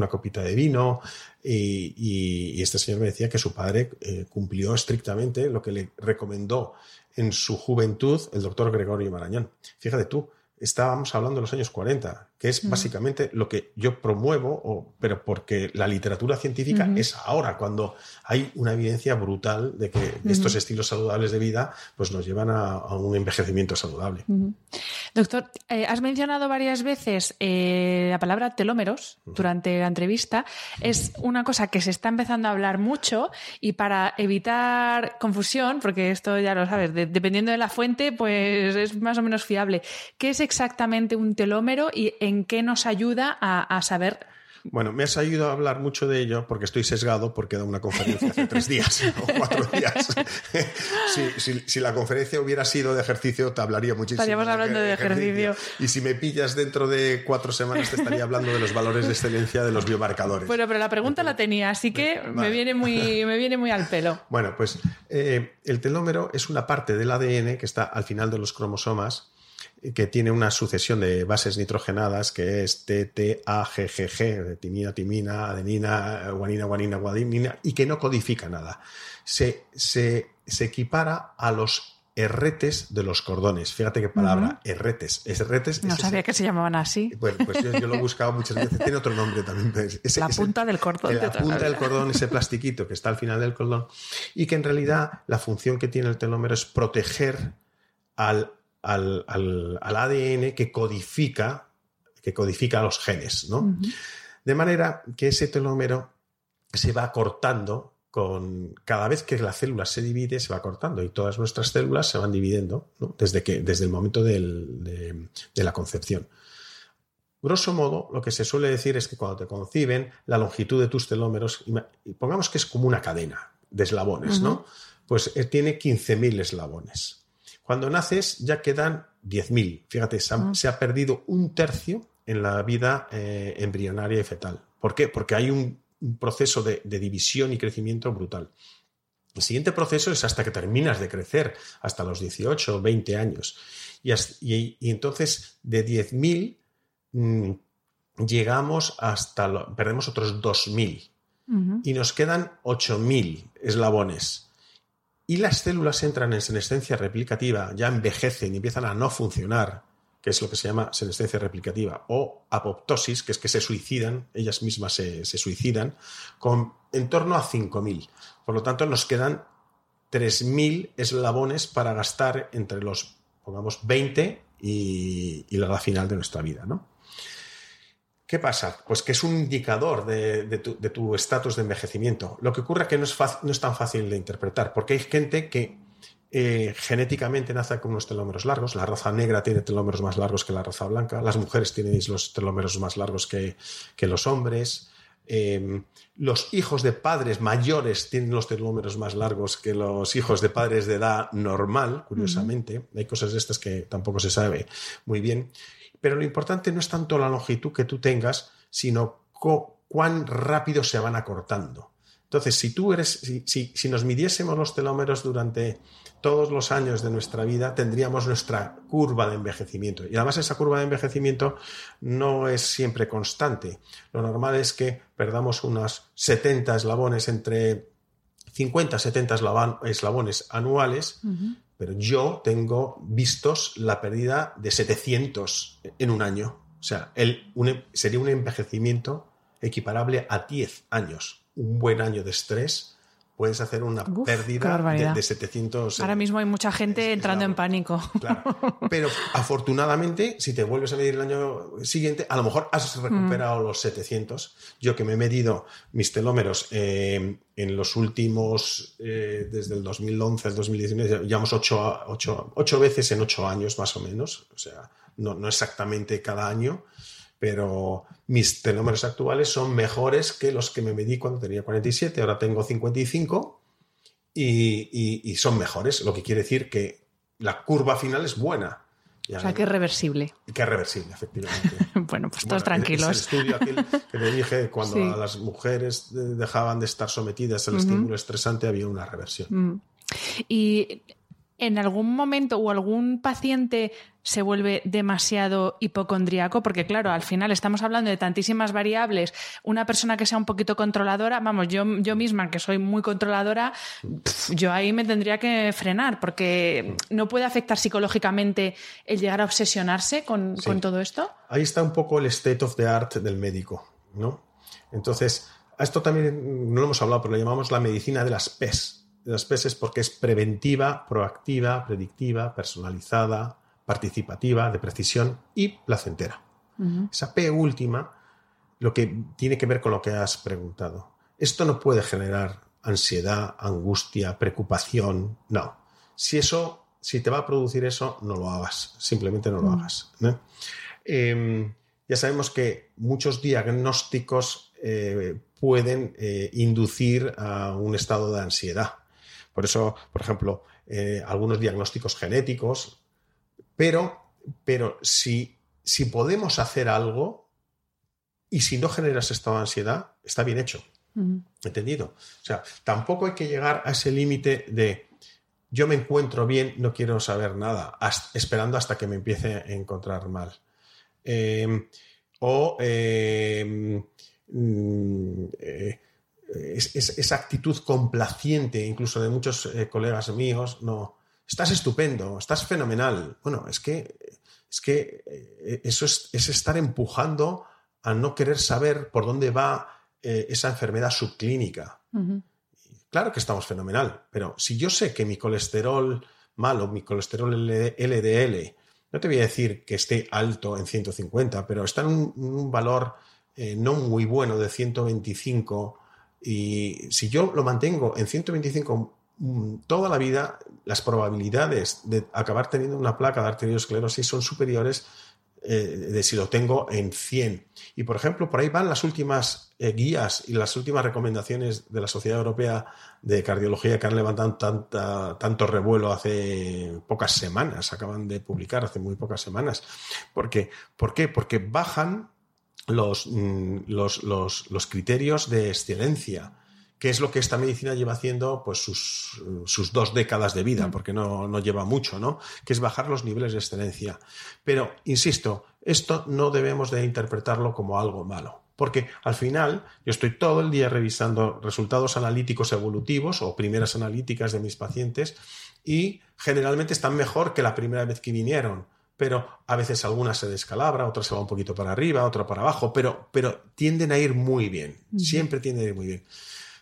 copita de vino. Y, este señor me decía que su padre eh, cumplió estrictamente lo que le recomendó en su juventud el doctor Gregorio Marañón. Fíjate tú, estábamos hablando de los años 40, que es básicamente lo que yo promuevo, pero porque la literatura científica es ahora, cuando hay una evidencia brutal de que estos estilos saludables de vida pues nos llevan a, un envejecimiento saludable. Doctor, eh, has mencionado varias veces eh, la palabra telómeros durante la entrevista. Es una cosa que se está empezando a hablar mucho y para evitar confusión, porque esto ya lo sabes, dependiendo de la fuente, pues es más o menos fiable. ¿Qué es exactamente un telómero y en qué nos ayuda a, saber bueno, me has ayudado a hablar mucho de ello porque estoy sesgado porque he dado una conferencia hace tres días [laughs] o cuatro días. [laughs] si, la conferencia hubiera sido de ejercicio, te hablaría muchísimo. Estaríamos hablando de, ejercicio. Y si me pillas dentro de cuatro semanas, te estaría hablando de los valores de excelencia de los biomarcadores. Bueno, pero la pregunta la tenía, así que me, viene muy, me viene muy al pelo. Bueno, pues eh, el telómero es una parte del ADN que está al final de los cromosomas que tiene una sucesión de bases nitrogenadas que es T, T, A, G, G, G, timina, timina, adenina, guanina, guanina, guanina, y que no codifica nada. Se, se, se equipara a los herretes de los cordones. Fíjate qué palabra, herretes. herretes. No sabía que se llamaban así. [laughs] Bueno, pues yo, lo he buscado muchas veces. Tiene otro nombre también. la punta del cordón. La punta del cordón, ese plastiquito que está al final del cordón. Y que en realidad la función que tiene el telómero es proteger al al, ADN que codifica, que codifica los genes, ¿no? De manera que ese telómero se va cortando con cada vez que la célula se divide, se va cortando y todas nuestras células se van dividiendo desde, que, desde el momento de, la concepción. Grosso modo, lo que se suele decir es que cuando te conciben, la longitud de tus telómeros, pongamos que es como una cadena de eslabones, ¿no? Pues eh, tiene 15.000 eslabones. Cuando naces ya quedan 10.000. Fíjate, se ha, perdido un tercio en la vida eh, embrionaria y fetal. ¿Por qué? Porque hay un, proceso de, división y crecimiento brutal. El siguiente proceso es hasta que terminas de crecer, hasta los 18 o 20 años. Y, entonces de 10.000 mm, llegamos hasta, perdemos otros 2.000 y nos quedan 8.000 eslabones y las células entran en senescencia replicativa, ya envejecen y empiezan a no funcionar, que es lo que se llama senescencia replicativa, o apoptosis, que es que se suicidan, ellas mismas se, suicidan, con en torno a 5.000. Por lo tanto, nos quedan 3.000 eslabones para gastar entre los, pongamos, 20 y, la final de nuestra vida, ¿no? ¿Qué pasa? Pues que es un indicador de, tu estatus de, envejecimiento. Lo que ocurre es que no es, no es, tan fácil de interpretar, porque hay gente que eh, genéticamente nace con unos telómeros largos. La raza negra tiene telómeros más largos que la raza blanca. Las mujeres tienen los telómeros más largos que, los hombres. Em, los hijos de padres mayores tienen los telómeros más largos que los hijos de padres de edad normal, curiosamente. Hay cosas de estas que tampoco se sabe muy bien. Pero lo importante no es tanto la longitud que tú tengas, sino cuán rápido se van acortando. Entonces, si tú eres, si, nos midiésemos los telómeros durante todos los años de nuestra vida, tendríamos nuestra curva de envejecimiento. Y además esa curva de envejecimiento no es siempre constante. Lo normal es que perdamos unos 70 eslabones entre 50, 70 eslabones anuales, pero yo tengo vistos la pérdida de 700 en un año. O sea, el, sería un envejecimiento equiparable a 10 años. Un buen año de estrés puedes hacer una pérdida de, 700. Ahora mismo hay mucha gente entrando en pánico. Claro. [laughs] Pero afortunadamente, si te vuelves a medir el año siguiente, a lo mejor has recuperado mm. los 700. Yo que me he medido mis telómeros eh, en los últimos, eh, desde el 2011 al 2019, llevamos 8, veces en 8 años más o menos. O sea, no, no exactamente cada año pero mis telómeros actuales son mejores que los que me medí cuando tenía 47, ahora tengo 55 y, y, son mejores, lo que quiere decir que la curva final es buena. o sea, que es reversible. Que es reversible, efectivamente. [laughs] bueno, pues todos tranquilos. Es el estudio aquel que te dije, cuando las mujeres dejaban de estar sometidas al estímulo estresante, había una reversión. Mm. Y en algún momento o algún paciente se vuelve demasiado hipocondríaco, porque claro, al final estamos hablando de tantísimas variables. Una persona que sea un poquito controladora, vamos, yo, yo misma que soy muy controladora, yo ahí me tendría que frenar, porque no puede afectar psicológicamente el llegar a obsesionarse con, con todo esto. Ahí está un poco el state of the art del médico, ¿no? Entonces, a esto también no lo hemos hablado, pero lo llamamos la medicina de las PES, de las PES porque es preventiva, proactiva, predictiva, personalizada, participativa, de precisión y placentera. Esa P última, lo que tiene que ver con lo que has preguntado. Esto no puede generar ansiedad, angustia, preocupación, no. Si eso, si te va a producir eso, no lo hagas, simplemente no lo hagas. Em, ya sabemos que muchos diagnósticos eh, pueden eh, inducir a un estado de ansiedad. Por eso, por ejemplo, eh, algunos diagnósticos genéticos, pero, pero si, si podemos hacer algo y si no generas estado de ansiedad, está bien hecho. ¿Entendido? O sea, tampoco hay que llegar a ese límite de yo me encuentro bien, no quiero saber nada, esperando hasta que me empiece a encontrar mal. Em, o em, mm, eh, esa actitud complaciente, incluso de muchos eh, colegas míos, no, estás estupendo, estás fenomenal. Bueno, es que, es que eh, eso es, estar empujando a no querer saber por dónde va eh, esa enfermedad subclínica. Claro que estamos fenomenal, pero si yo sé que mi colesterol malo, mi colesterol LDL, no te voy a decir que esté alto en 150, pero está en un, valor no muy bueno de 125 y si yo lo mantengo en 125 mm, toda la vida, las probabilidades de acabar teniendo una placa de arteriosclerosis son superiores eh, de si lo tengo en 100. Y por ejemplo, por ahí van las últimas eh, guías y las últimas recomendaciones de la Sociedad Europea de Cardiología que han levantado tanto revuelo hace pocas semanas, acaban de publicar hace muy pocas semanas. ¿Por qué? ¿Por qué? Porque bajan Mm, los, los, criterios de excelencia, que es lo que esta medicina lleva haciendo pues sus, sus dos décadas de vida, mm. porque no, no, lleva mucho, ¿no? Que es bajar los niveles de excelencia. Pero, insisto, esto no debemos de interpretarlo como algo malo. Porque al final yo estoy todo el día revisando resultados analíticos evolutivos o primeras analíticas de mis pacientes y generalmente están mejor que la primera vez que vinieron pero a veces alguna se descalabra, otra se va un poquito para arriba, otra para abajo, pero, pero tienden a ir muy bien, siempre tienden a ir muy bien.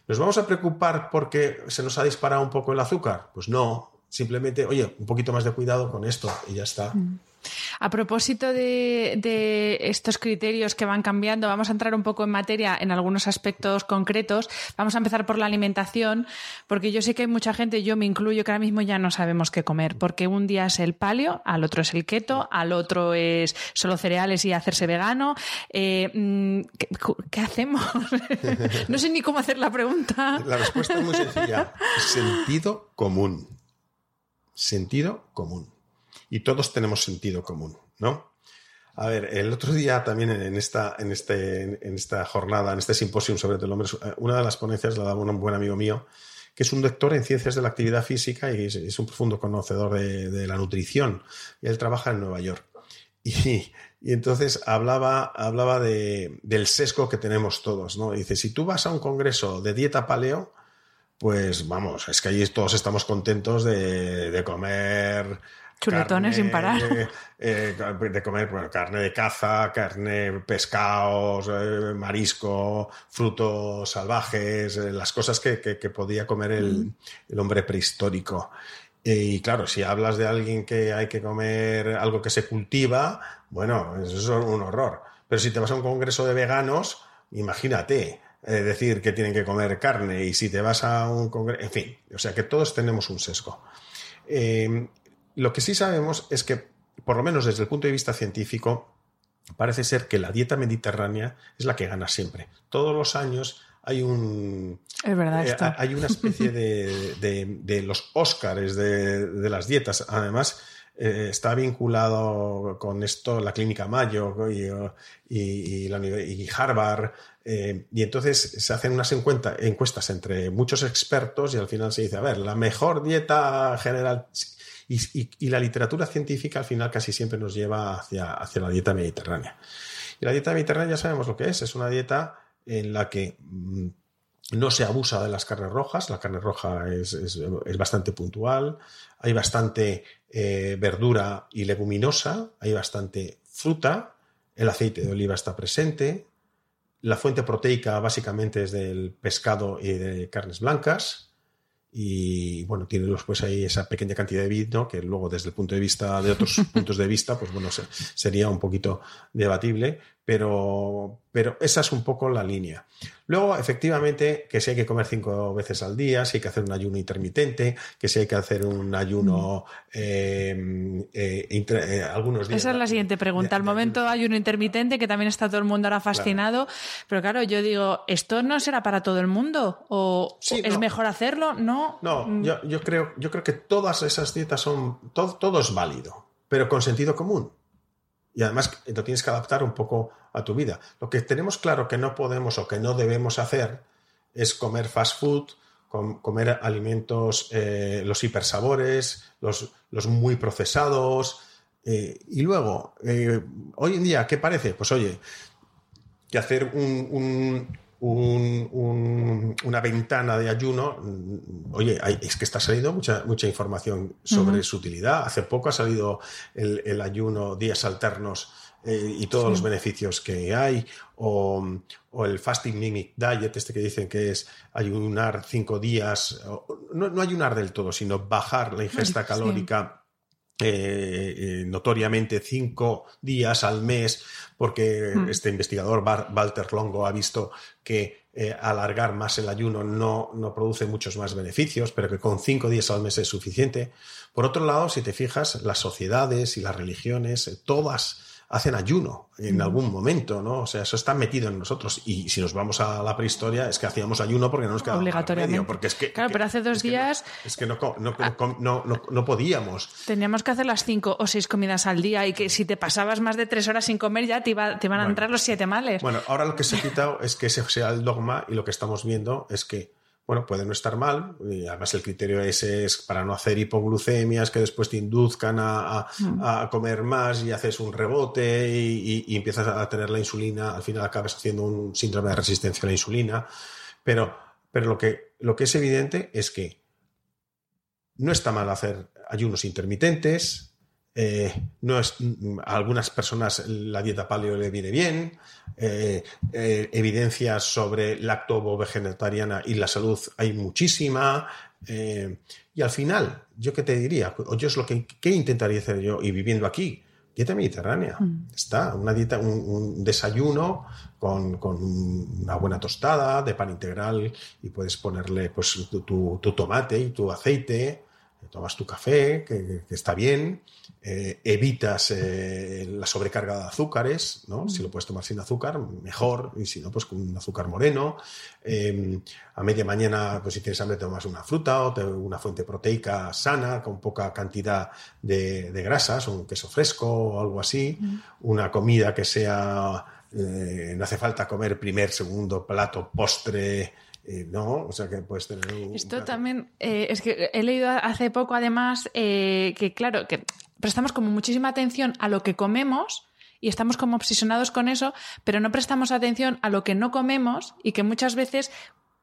¿Nos vamos a preocupar porque se nos ha disparado un poco el azúcar? Pues no, simplemente, oye, un poquito más de cuidado con esto y ya está. A propósito de, estos criterios que van cambiando, vamos a entrar un poco en materia en algunos aspectos concretos. Vamos a empezar por la alimentación, porque yo sé que hay mucha gente, yo me incluyo, que ahora mismo ya no sabemos qué comer, porque un día es el palio, al otro es el keto, al otro es solo cereales y hacerse vegano. Eh, mm, ¿qué, hacemos? [laughs] no sé ni cómo hacer la pregunta. La respuesta es muy sencilla. [laughs] Sentido común. Sentido común y todos tenemos sentido común, ¿no? A ver, el otro día también en esta, en, este, en esta jornada, en este simposio sobre el hombre, una de las ponencias la daba un buen amigo mío, que es un doctor en ciencias de la actividad física y es, un profundo conocedor de, la nutrición. Y él trabaja en Nueva York. Y, entonces hablaba, hablaba de, del sesgo que tenemos todos, ¿no? dice, si tú vas a un congreso de dieta paleo, pues vamos, es que allí todos estamos contentos de, de comer Chuletones sin parar. Eh, de comer bueno, carne de caza, carne, pescados, eh, marisco, frutos salvajes, eh, las cosas que, podía comer el, hombre prehistórico. Y claro, si hablas de alguien que hay que comer algo que se cultiva, bueno, eso es un horror. Pero si te vas a un congreso de veganos, imagínate, decir que tienen que comer carne y si te vas a un congreso, en fin, o sea que todos tenemos un sesgo. Lo que sí sabemos es que, por lo menos desde el punto de vista científico, parece ser que la dieta mediterránea es la que gana siempre. Todos los años hay un. Es verdad, eh, hay una especie de, [laughs] los Óscares de, las dietas. Además, eh, está vinculado con esto la Clínica Mayo y, la, y Harvard. Eh, y entonces se hacen unas encuestas entre muchos expertos y al final se dice, a ver, la mejor dieta general y, la literatura científica al final casi siempre nos lleva hacia, hacia la dieta mediterránea. Y la dieta mediterránea ya sabemos lo que es, es una dieta en la que mm, no se abusa de las carnes rojas, la carne roja es, bastante puntual, hay bastante eh, verdura y leguminosa, hay bastante fruta, el aceite de oliva está presente, la fuente proteica básicamente es del pescado y de carnes blancas, y bueno, tiene después ahí esa pequeña cantidad de vino que luego desde el punto de vista de otros [laughs] puntos de vista, pues bueno, sería un poquito debatible, pero, pero esa es un poco la línea. Luego, efectivamente, que si hay que comer cinco veces al día, si hay que hacer un ayuno intermitente, que si hay que hacer un ayuno em, eh, eh, algunos días. Esa es la siguiente pregunta. Al momento ayuno intermitente, que también está todo el mundo ahora fascinado, pero claro, yo digo, ¿esto no será para todo el mundo? ¿O es mejor hacerlo? No. No, mm. yo, creo, yo creo que todas esas dietas son, todo, todo es válido, pero con sentido común y además lo tienes que adaptar un poco a tu vida. Lo que tenemos claro que no podemos o que no debemos hacer es comer fast food, comer alimentos, eh, los hipersabores, los, los muy procesados. Eh, y luego, eh, hoy en día, ¿qué parece? Pues oye, que hacer un una ventana de ayuno, mm, oye, es que está saliendo mucha, mucha información sobre su utilidad. Hace poco ha salido el, ayuno días alternos eh, y todos los beneficios que hay, o, el fasting mimic diet, este que dicen que es ayunar cinco días, no, no ayunar del todo, sino bajar la ingesta calórica. Eh, eh, notoriamente cinco días al mes, porque mm. este investigador Walter Longo ha visto que eh, alargar más el ayuno no, no, produce muchos más beneficios, pero que con cinco días al mes es suficiente. Por otro lado, si te fijas, las sociedades y las religiones, todas hacen ayuno en algún momento, ¿no? O sea, eso está metido en nosotros. Y si nos vamos a la prehistoria, es que hacíamos ayuno porque no nos quedaba Obligatoriamente. porque es que, claro, pero hace dos días... es que no, no, no, podíamos. Teníamos que hacer las cinco o seis comidas al día y que si te pasabas más de tres horas sin comer ya te, iba, te iban a entrar los siete males. Bueno, ahora lo que se ha quitado es que ese sea el dogma y lo que estamos viendo es que bueno, puede no estar mal, y además el criterio ese es para no hacer hipoglucemias que después te induzcan a, mm. comer más y haces un rebote y, empiezas a tener la insulina, al final acabas haciendo un síndrome de resistencia a la insulina. Pero, pero lo, que, lo que es evidente es que no está mal hacer ayunos intermitentes, eh, no es, a algunas personas la dieta paleo le viene bien, eh, eh, evidencias sobre lacto vegetariana y la salud hay muchísima. y al final, ¿yo qué te diría? Yo es lo que ¿qué intentaría hacer yo y viviendo aquí. Dieta mediterránea. Mm. Está, una dieta, un, desayuno con, una buena tostada de pan integral y puedes ponerle pues tu tomate y tu aceite tomas tu café, que, está bien, eh, evitas eh, la sobrecarga de azúcares, ¿no? Si lo puedes tomar sin azúcar, mejor, y si no, pues con un azúcar moreno. Em, a media mañana, pues si tienes hambre, tomas una fruta o una fuente proteica sana, con poca cantidad de, grasas, un queso fresco o algo así. Una comida que sea, eh, no hace falta comer primer, segundo plato, postre, eh, no, o sea que puedes tener un... Esto también, eh, es que he leído hace poco además eh, que claro, que prestamos como muchísima atención a lo que comemos y estamos como obsesionados con eso, pero no prestamos atención a lo que no comemos y que muchas veces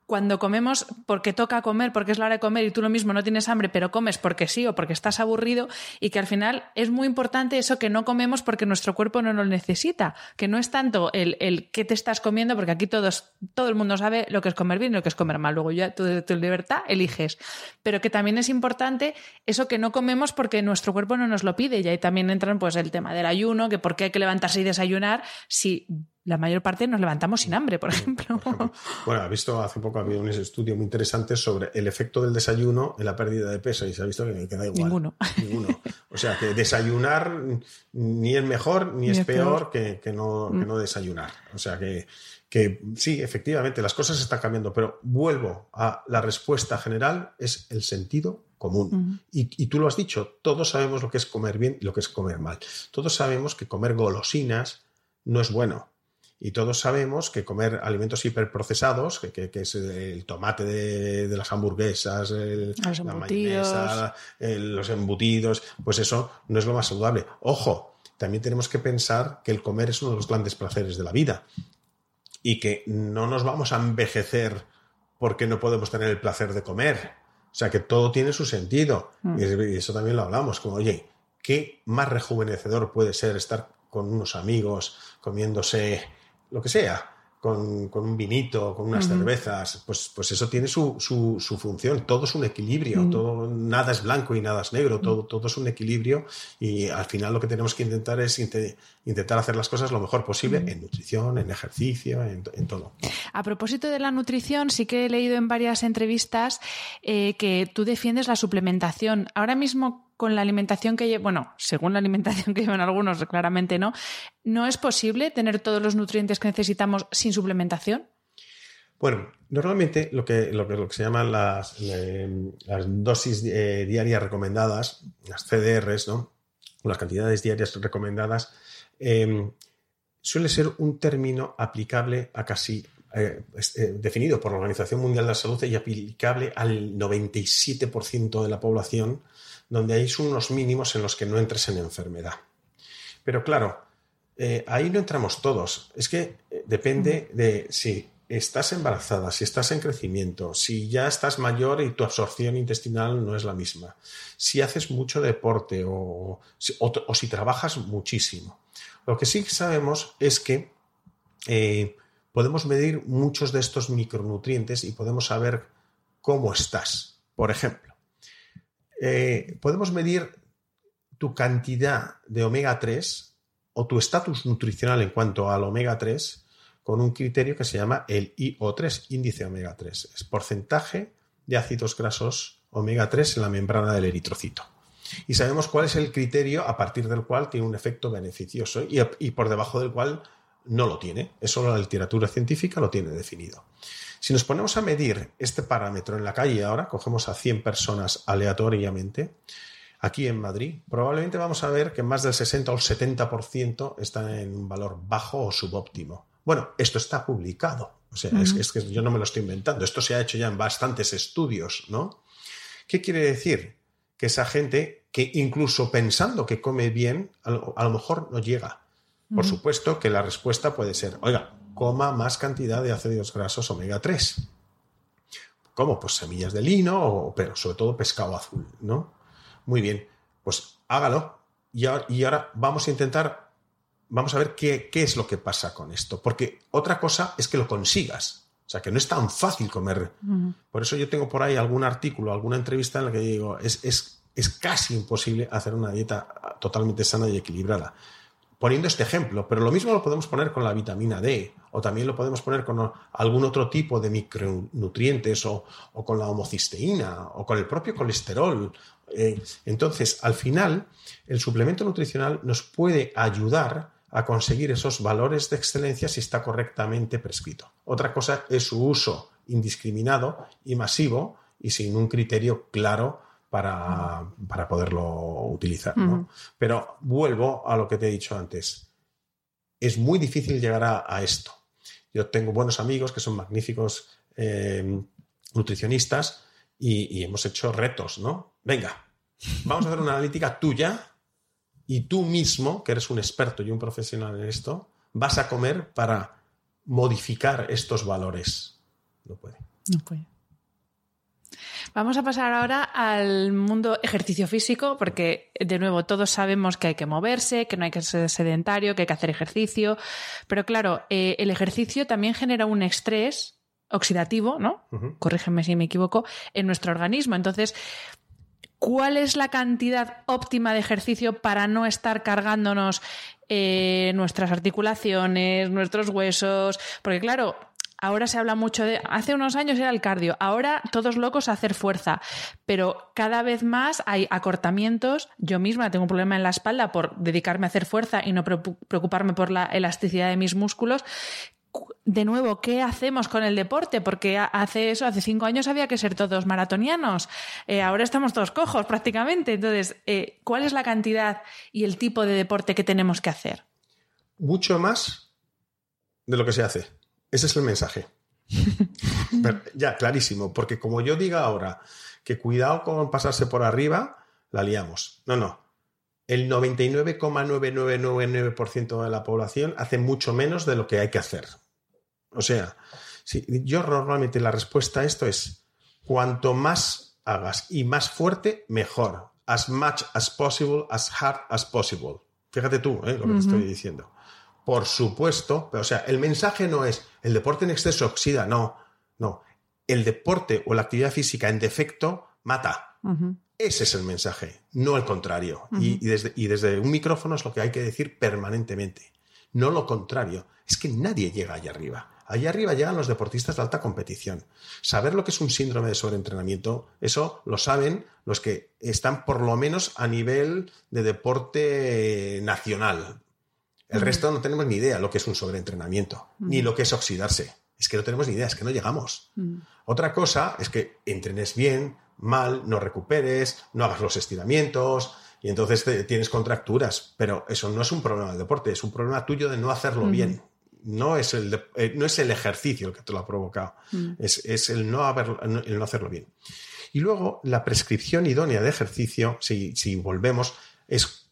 cuando comemos porque toca comer, porque es la hora de comer y tú lo mismo no tienes hambre, pero comes porque sí o porque estás aburrido y que al final es muy importante eso que no comemos porque nuestro cuerpo no lo necesita, que no es tanto el, el qué te estás comiendo, porque aquí todos, todo el mundo sabe lo que es comer bien y lo que es comer mal, luego ya tú de tu libertad eliges, pero que también es importante eso que no comemos porque nuestro cuerpo no nos lo pide. Y ahí también entran pues el tema del ayuno, que por qué hay que levantarse y desayunar si la mayor parte nos levantamos sin hambre, por ejemplo. [laughs] Bueno, ha visto hace poco ha habido un estudio muy interesante sobre el efecto del desayuno en la pérdida de peso y se ha visto que, da igual. Ninguno. [laughs] Ninguno. O sea, que desayunar ni es mejor ni, es, peor, Que, no, mm. no, desayunar. O sea, que, que sí, efectivamente, las cosas están cambiando, pero vuelvo a la respuesta general, es el sentido común. y, y, tú lo has dicho, todos sabemos lo que es comer bien y lo que es comer mal. Todos sabemos que comer golosinas no es bueno y todos sabemos que comer alimentos hiperprocesados, que, que, es el tomate de, las hamburguesas, la mayonesa, los embutidos, pues eso no es lo más saludable. Ojo, también tenemos que pensar que el comer es uno de los grandes placeres de la vida y que no nos vamos a envejecer porque no podemos tener el placer de comer. O sea, que todo tiene su sentido. Mm. Y eso también lo hablamos, como, oye, ¿qué más rejuvenecedor puede ser estar con unos amigos comiéndose lo que sea, con, un vinito, con unas cervezas, pues, pues eso tiene su, su, función. Todo es un equilibrio, todo, nada es blanco y nada es negro, todo, todo es un equilibrio y al final lo que tenemos que intentar es intentar hacer las cosas lo mejor posible en nutrición, en ejercicio, en, todo. A propósito de la nutrición, sí que he leído en varias entrevistas eh, que tú defiendes la suplementación. Ahora mismo con la alimentación que bueno, según la alimentación que llevan algunos, claramente no, ¿no es posible tener todos los nutrientes que necesitamos sin suplementación? Bueno, normalmente lo que, lo que, se llaman las, las dosis eh, diarias recomendadas, las CDRs, ¿no? las cantidades diarias recomendadas, em, suele ser un término aplicable a casi eh, eh, definido por la Organización Mundial de la Salud y aplicable al 97% de la población donde hay unos mínimos en los que no entres en enfermedad. Pero claro, eh, ahí no entramos todos. Es que eh, depende de si estás embarazada, si estás en crecimiento, si ya estás mayor y tu absorción intestinal no es la misma, si haces mucho deporte o, si trabajas muchísimo. Lo que sí sabemos es que eh, podemos medir muchos de estos micronutrientes y podemos saber cómo estás. Por ejemplo, eh, podemos medir tu cantidad de omega 3 o tu estatus nutricional en cuanto al omega 3 con un criterio que se llama el IO3, índice omega 3. Es porcentaje de ácidos grasos omega 3 en la membrana del eritrocito. Y sabemos cuál es el criterio a partir del cual tiene un efecto beneficioso y, y por debajo del cual no lo tiene. Eso la literatura científica lo tiene definido. Si nos ponemos a medir este parámetro en la calle ahora, cogemos a 100 personas aleatoriamente, aquí en Madrid, probablemente vamos a ver que más del 60 o el 70% están en un valor bajo o subóptimo. Bueno, esto está publicado. O sea, es, que yo no me lo estoy inventando. Esto se ha hecho ya en bastantes estudios, ¿no? ¿Qué quiere decir? Que esa gente que incluso pensando que come bien, a lo, mejor no llega. Por supuesto que la respuesta puede ser, oiga, coma más cantidad de ácidos grasos omega 3. ¿Cómo? Pues semillas de lino, pero sobre todo pescado azul, ¿no? Muy bien, pues hágalo. Y ahora, vamos a intentar, vamos a ver qué, es lo que pasa con esto. Porque otra cosa es que lo consigas. O sea, que no es tan fácil comer. Por eso yo tengo por ahí algún artículo, alguna entrevista en la que digo, es, es, es casi imposible hacer una dieta totalmente sana y equilibrada poniendo este ejemplo, pero lo mismo lo podemos poner con la vitamina D o también lo podemos poner con algún otro tipo de micronutrientes o, con la homocisteína o con el propio colesterol. Eh, entonces, al final, el suplemento nutricional nos puede ayudar a conseguir esos valores de excelencia si está correctamente prescrito. Otra cosa es su uso indiscriminado y masivo y sin un criterio claro para, poderlo utilizar. Pero vuelvo a lo que te he dicho antes. Es muy difícil llegar a, esto. Yo tengo buenos amigos que son magníficos eh, nutricionistas y, y, hemos hecho retos, ¿no? Venga, vamos a hacer una analítica tuya y tú mismo, que eres un experto y un profesional en esto, vas a comer para modificar estos valores. No puede. No puede. Vamos a pasar ahora al mundo ejercicio físico, porque de nuevo todos sabemos que hay que moverse, que no hay que ser sedentario, que hay que hacer ejercicio, pero claro, eh, el ejercicio también genera un estrés oxidativo, ¿no? Corrígeme si me equivoco, en nuestro organismo. Entonces, ¿cuál es la cantidad óptima de ejercicio para no estar cargándonos eh, nuestras articulaciones, nuestros huesos? Porque claro, Ahora se habla mucho de. Hace unos años era el cardio, ahora todos locos a hacer fuerza, pero cada vez más hay acortamientos. Yo misma tengo un problema en la espalda por dedicarme a hacer fuerza y no preocuparme por la elasticidad de mis músculos. De nuevo, ¿qué hacemos con el deporte? Porque hace eso, hace cinco años había que ser todos maratonianos. Eh, ahora estamos todos cojos prácticamente. Entonces, eh, ¿cuál es la cantidad y el tipo de deporte que tenemos que hacer? Mucho más de lo que se hace. Ese es el mensaje. [laughs] ya, clarísimo, porque como yo diga ahora que cuidado con pasarse por arriba, la liamos. No, no. El 99,9999% de la población hace mucho menos de lo que hay que hacer. O sea, si, yo normalmente la respuesta a esto es, cuanto más hagas y más fuerte, mejor. As much as possible, as hard as possible. Fíjate tú ¿eh? lo que te estoy diciendo. Por supuesto, pero o sea, el mensaje no es el deporte en exceso oxida, no, no. El deporte o la actividad física en defecto mata. Ese es el mensaje, no el contrario. y, desde, y desde un micrófono es lo que hay que decir permanentemente. No lo contrario. Es que nadie llega allá arriba. Allá arriba llegan los deportistas de alta competición. Saber lo que es un síndrome de sobreentrenamiento, eso lo saben los que están por lo menos a nivel de deporte nacional, el resto no tenemos ni idea lo que es un sobreentrenamiento, ni lo que es oxidarse. Es que no tenemos ni idea, es que no llegamos. Otra cosa es que entrenes bien, mal, no recuperes, no hagas los estiramientos y entonces tienes contracturas. Pero eso no es un problema del deporte, es un problema tuyo de no hacerlo bien. No es, el eh, no es el ejercicio el que te lo ha provocado, es, el, no el no hacerlo bien. Y luego, la prescripción idónea de ejercicio, si, si volvemos, es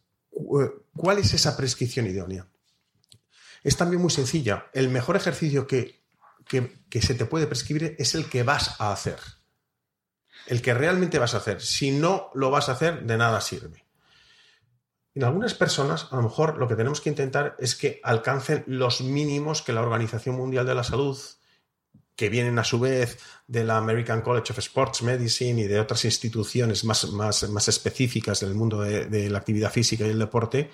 ¿Cuál es esa prescripción idónea? Es también muy sencilla. El mejor ejercicio que, se te puede prescribir es el que vas a hacer. El que realmente vas a hacer. Si no lo vas a hacer, de nada sirve. En algunas personas, a lo mejor lo que tenemos que intentar es que alcancen los mínimos que la Organización Mundial de la Salud que vienen a su vez de la American College of Sports Medicine y de otras instituciones más, más, específicas del mundo de, la actividad física y el deporte,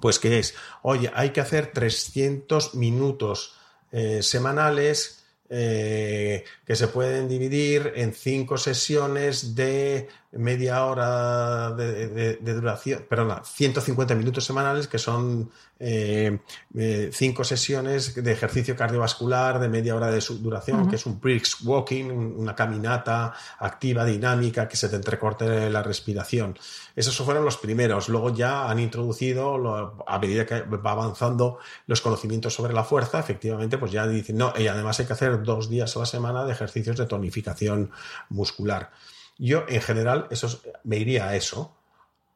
pues que es, oye, hay que hacer 300 minutos eh, semanales eh, que se pueden dividir en cinco sesiones de media hora de, duración, perdón, 150 minutos semanales, que son eh, eh, cinco sesiones de ejercicio cardiovascular de media hora de duración, que es un brisk walking, una caminata activa, dinámica, que se te entrecorte la respiración. Esos fueron los primeros. Luego ya han introducido, a medida que va avanzando los conocimientos sobre la fuerza, efectivamente, pues ya dicen, no, y además hay que hacer dos días a la semana de ejercicios de tonificación muscular. Yo, en general, eso, me iría a eso.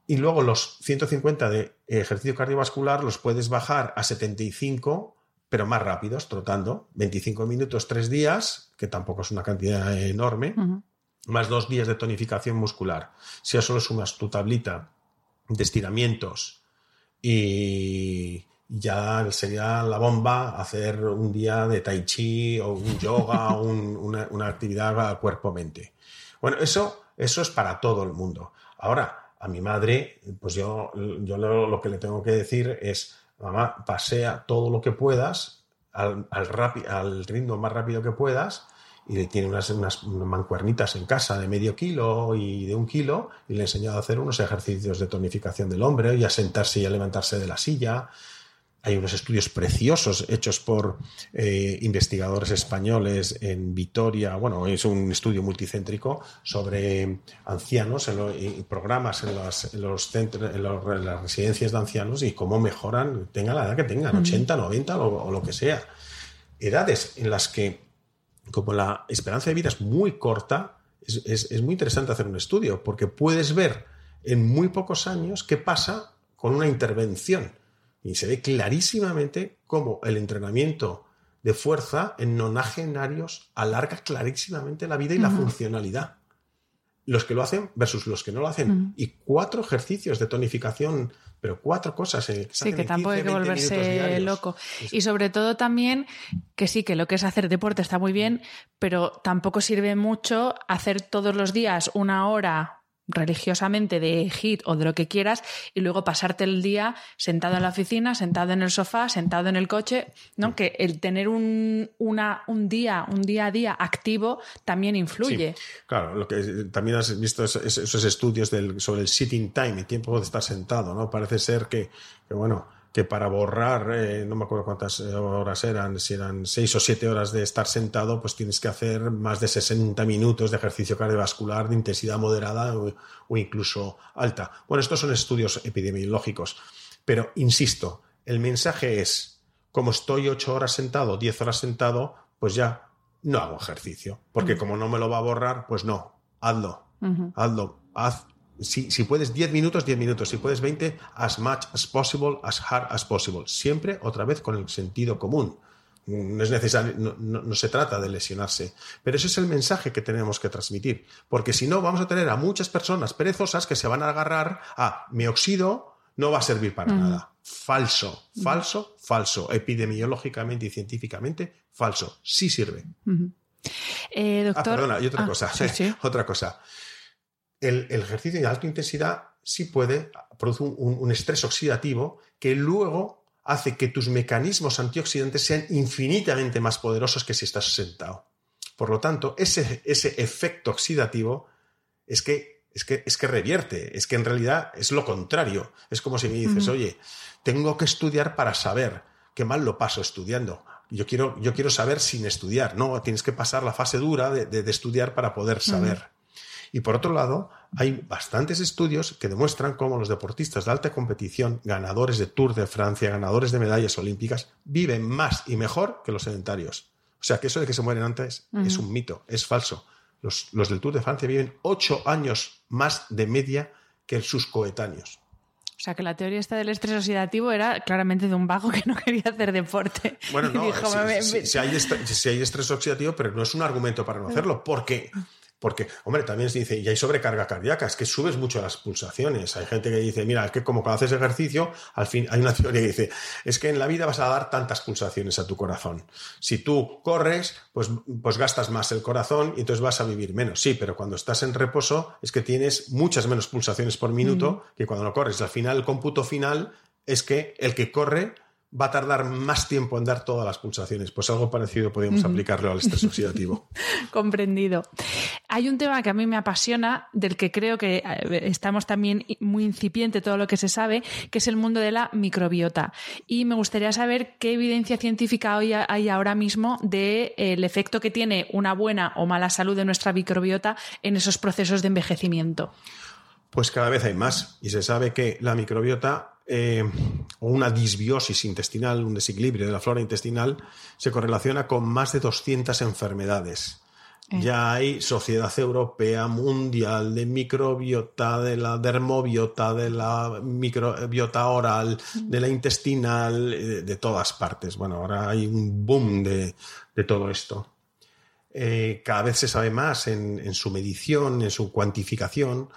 Y luego los 150 de ejercicio cardiovascular los puedes bajar a 75, pero más rápidos, trotando. 25 minutos, tres días, que tampoco es una cantidad enorme, más dos días de tonificación muscular. Si a eso le sumas tu tablita de estiramientos y ya sería la bomba hacer un día de tai chi o un yoga [laughs] o una, una actividad cuerpo-mente. Bueno, eso, eso es para todo el mundo. Ahora, a mi madre, pues yo, yo lo, que le tengo que decir es, mamá, pasea todo lo que puedas al, al ritmo más rápido que puedas y tiene unas, unas, mancuernitas en casa de medio kilo y de un kilo y le he enseñado a hacer unos ejercicios de tonificación del hombre y a sentarse y a levantarse de la silla. Hay unos estudios preciosos hechos por eh, investigadores españoles en Vitoria. Bueno, es un estudio multicéntrico sobre ancianos y programas en, los centros, en, las residencias de ancianos y cómo mejoran, tengan la edad que tengan, 80, 90 o lo que sea. Edades en las que como la esperanza de vida es muy corta, es, muy interesante hacer un estudio, porque puedes ver en muy pocos años qué pasa con una intervención. Y se ve clarísimamente cómo el entrenamiento de fuerza en nonagenarios alarga clarísimamente la vida y la funcionalidad. Los que lo hacen versus los que no lo hacen. Y cuatro ejercicios de tonificación pero cuatro cosas. Eh, sí, que tampoco hay que volverse loco. Y sobre todo también que sí, que lo que es hacer deporte está muy bien, pero tampoco sirve mucho hacer todos los días una hora religiosamente de hit o de lo que quieras y luego pasarte el día sentado en la oficina, sentado en el sofá, sentado en el coche, ¿no? Que el tener un, una, un día, un día a día activo también influye. claro, lo que también has visto esos estudios del, sobre el sitting time, el tiempo de estar sentado, ¿no? Parece ser que, que bueno, que para borrar, eh, no me acuerdo cuántas eh, horas eran, si eran seis o siete horas de estar sentado, pues tienes que hacer más de 60 minutos de ejercicio cardiovascular de intensidad moderada o, incluso alta. Bueno, estos son estudios epidemiológicos, pero insisto, el mensaje es, como estoy ocho horas sentado, diez horas sentado, pues ya no hago ejercicio, porque como no me lo va a borrar, pues no, hazlo, hazlo, haz si, si, puedes 10 minutos, 10 minutos. Si puedes 20, as much as possible, as hard as possible. Siempre, otra vez, con el sentido común. No es necesario, no, no, se trata de lesionarse. Pero ese es el mensaje que tenemos que transmitir. Porque si no, vamos a tener a muchas personas perezosas que se van a agarrar a me oxido, no va a servir para nada. Falso, falso, falso. Epidemiológicamente y científicamente, falso. Sí sirve. Eh, doctor... Ah, perdona, y otra ah, cosa. [laughs] Otra cosa el, ejercicio de alta intensidad sí puede producir un, estrés oxidativo que luego hace que tus mecanismos antioxidantes sean infinitamente más poderosos que si estás sentado. Por lo tanto, ese, ese efecto oxidativo es que, es, que, es que revierte, es que en realidad es lo contrario. Es como si me dices, oye, tengo que estudiar para saber, qué mal lo paso estudiando. Yo quiero, yo quiero saber sin estudiar. No, tienes que pasar la fase dura de, estudiar para poder saber. Y por otro lado, hay bastantes estudios que demuestran cómo los deportistas de alta competición, ganadores de Tour de Francia, ganadores de medallas olímpicas, viven más y mejor que los sedentarios. O sea, que eso de que se mueren antes es un mito, es falso. Los, del Tour de Francia viven ocho años más de media que sus coetáneos. O sea, que la teoría esta del estrés oxidativo era claramente de un vago que no [laughs] quería hacer deporte. Bueno, [laughs] no, si, hay si, hay estrés, oxidativo, pero no es un argumento para no hacerlo, porque porque, hombre, también se dice, y hay sobrecarga cardíaca, es que subes mucho las pulsaciones. Hay gente que dice, mira, es que como cuando haces ejercicio, al fin, hay una teoría que dice, es que en la vida vas a dar tantas pulsaciones a tu corazón. Si tú corres, pues, pues gastas más el corazón y entonces vas a vivir menos. Sí, pero cuando estás en reposo es que tienes muchas menos pulsaciones por minuto que cuando no corres. Al final, el cómputo final es que el que corre va a tardar más tiempo en dar todas las pulsaciones. Pues algo parecido podríamos aplicarlo al estrés oxidativo. [laughs] Comprendido. Hay un tema que a mí me apasiona, del que creo que eh, estamos también muy incipiente todo lo que se sabe, que es el mundo de la microbiota. Y me gustaría saber qué evidencia científica hay ahora mismo del de, efecto que tiene una buena o mala salud de nuestra microbiota en esos procesos de envejecimiento. Pues cada vez hay más y se sabe que la microbiota eh, o una disbiosis intestinal, un desequilibrio de la flora intestinal, se correlaciona con más de 200 enfermedades. Eh. Ya hay Sociedad Europea Mundial de Microbiota, de la dermobiota, de la microbiota oral, mm. de la intestinal, eh, de, todas partes. Bueno, ahora hay un boom de, todo esto. cada vez se sabe más en, su medición, en su cuantificación,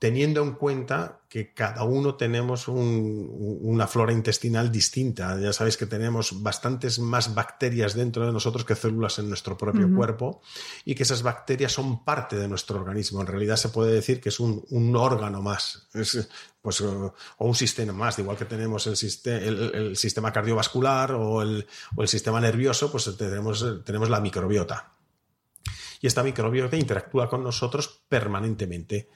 teniendo en cuenta que cada uno tenemos una flora intestinal distinta. Ya sabéis que tenemos bastantes más bacterias dentro de nosotros que células en nuestro propio cuerpo y que esas bacterias son parte de nuestro organismo. En realidad se puede decir que es un, órgano más, pues, o un sistema más. Igual que tenemos el, sistema cardiovascular o el, sistema nervioso, pues tenemos, tenemos la microbiota. Y esta microbiota interactúa con nosotros permanentemente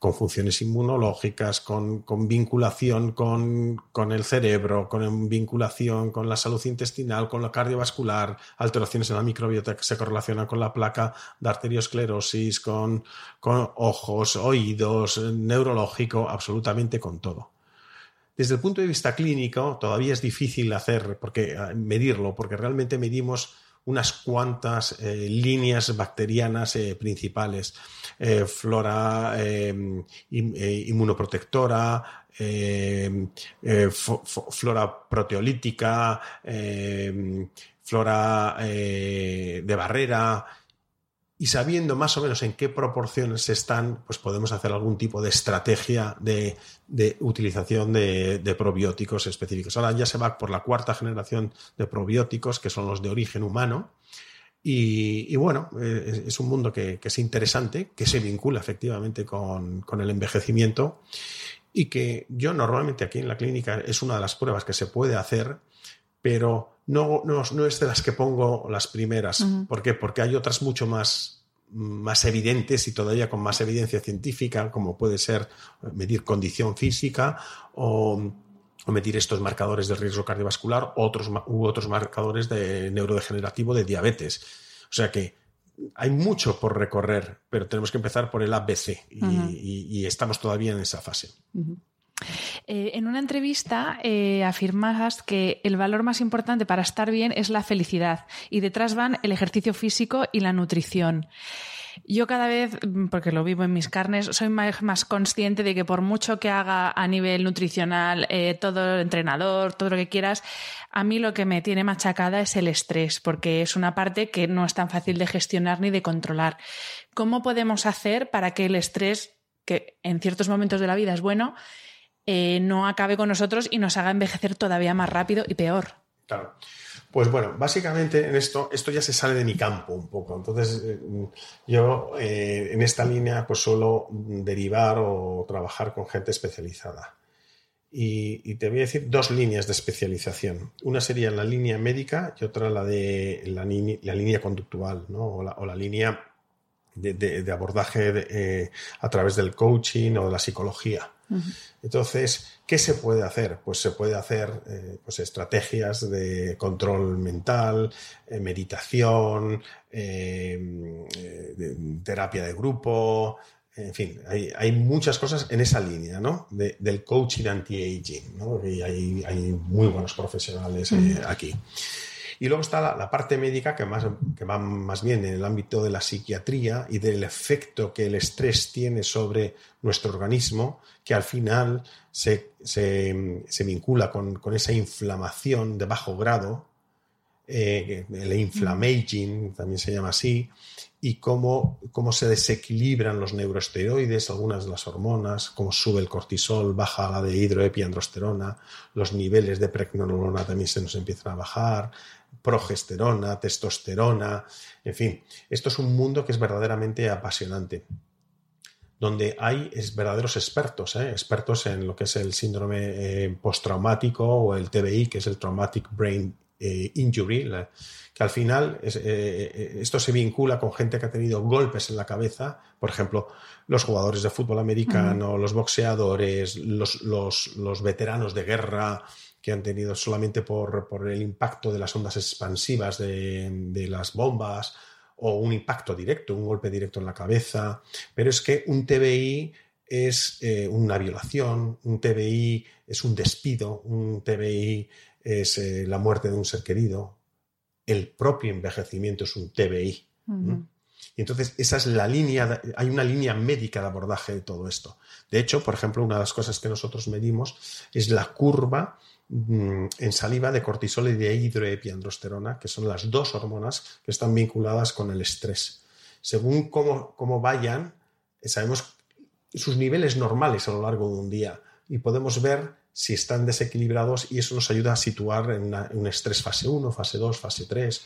con funciones inmunológicas, con, vinculación con, el cerebro, con vinculación con la salud intestinal, con la cardiovascular, alteraciones en la microbiota que se correlacionan con la placa de arteriosclerosis, con, con ojos, oídos, neurológico, absolutamente con todo. Desde el punto de vista clínico, todavía es difícil hacer, porque eh, medirlo, porque realmente medimos unas cuantas eh, líneas bacterianas eh, principales. Eh, flora inmunoprotectora, flora proteolítica, flora de barrera, y sabiendo más o menos en qué proporciones están, pues podemos hacer algún tipo de estrategia de, utilización de, probióticos específicos. Ahora ya se va por la cuarta generación de probióticos, que son los de origen humano. Y, bueno, eh, es, un mundo que, es interesante, que se vincula efectivamente con, el envejecimiento y que yo normalmente aquí en la clínica es una de las pruebas que se puede hacer, pero no, no, es de las que pongo las primeras. ¿Por qué? Porque hay otras mucho más, más evidentes y todavía con más evidencia científica, como puede ser medir condición física o, medir estos marcadores de riesgo cardiovascular otros, u otros marcadores de neurodegenerativo de diabetes. O sea que hay mucho por recorrer, pero tenemos que empezar por el ABC y, estamos todavía en esa fase. Eh, en una entrevista eh, afirmas que el valor más importante para estar bien es la felicidad y detrás van el ejercicio físico y la nutrición. Yo cada vez, porque lo vivo en mis carnes, soy más, consciente de que por mucho que haga a nivel nutricional, eh, todo entrenador, todo lo que quieras, a mí lo que me tiene machacada es el estrés, porque es una parte que no es tan fácil de gestionar ni de controlar. ¿Cómo podemos hacer para que el estrés, que en ciertos momentos de la vida es bueno, eh, no acabe con nosotros y nos haga envejecer todavía más rápido y peor. Claro. Pues bueno, básicamente en esto, esto ya se sale de mi campo un poco. Entonces, eh, yo eh, en esta línea pues suelo derivar o trabajar con gente especializada. Y, te voy a decir dos líneas de especialización. Una sería la línea médica y otra la de la, línea conductual, o, la, línea de, abordaje a través del coaching o de la psicología. Entonces, ¿qué se puede hacer? Pues se puede hacer eh, pues estrategias de control mental, eh, meditación, eh, terapia de grupo, en fin, hay, muchas cosas en esa línea, ¿no? del coaching anti-aging, ¿no? Y hay, muy buenos profesionales aquí. Y luego está la, parte médica que, más, que va más bien en el ámbito de la psiquiatría y del efecto que el estrés tiene sobre nuestro organismo, que al final se, vincula con, esa inflamación de bajo grado, eh, el inflammaging también se llama así, y cómo, cómo, se desequilibran los neuroesteroides, algunas de las hormonas, cómo sube el cortisol, baja la de hidroepiandrosterona, los niveles de pregnenolona también se nos empiezan a bajar, progesterona, testosterona, en fin, esto es un mundo que es verdaderamente apasionante donde hay verdaderos expertos, ¿eh? expertos en lo que es el síndrome eh, postraumático o el TBI, que es el Traumatic Brain eh, Injury, que al final esto se vincula con gente que ha tenido golpes en la cabeza, por ejemplo, los jugadores de fútbol americano, los boxeadores, los veteranos de guerra, que han tenido solamente por, el impacto de las ondas expansivas de, las bombas o un impacto directo, un golpe directo en la cabeza. Pero es que un TBI es eh, una violación, un TBI es un despido, un TBI es eh, la muerte de un ser querido, el propio envejecimiento es un TBI. Y entonces esa es la línea, hay una línea médica de abordaje de todo esto. De hecho, por ejemplo, una de las cosas que nosotros medimos es la curva en saliva de cortisol y de hidroepiandrosterona, que son las dos hormonas que están vinculadas con el estrés. Según cómo, vayan, sabemos sus niveles normales a lo largo de un día y podemos ver si están desequilibrados y eso nos ayuda a situar en, un estrés fase 1, fase 2, fase 3,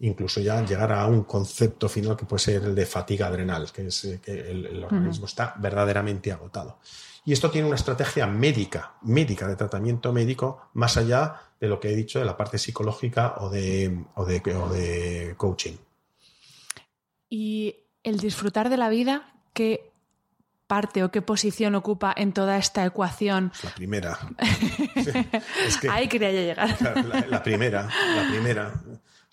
incluso ya llegar a un concepto final que puede ser el de fatiga adrenal, que es eh, que el, organismo está verdaderamente agotado. Y esto tiene una estrategia médica, médica, de tratamiento médico, más allá de lo que he dicho de la parte psicológica o de, o de, o de coaching. Y el disfrutar de la vida, ¿qué parte o qué posición ocupa en toda esta ecuación? La primera. [laughs] Ahí quería llegar. la, primera, la primera.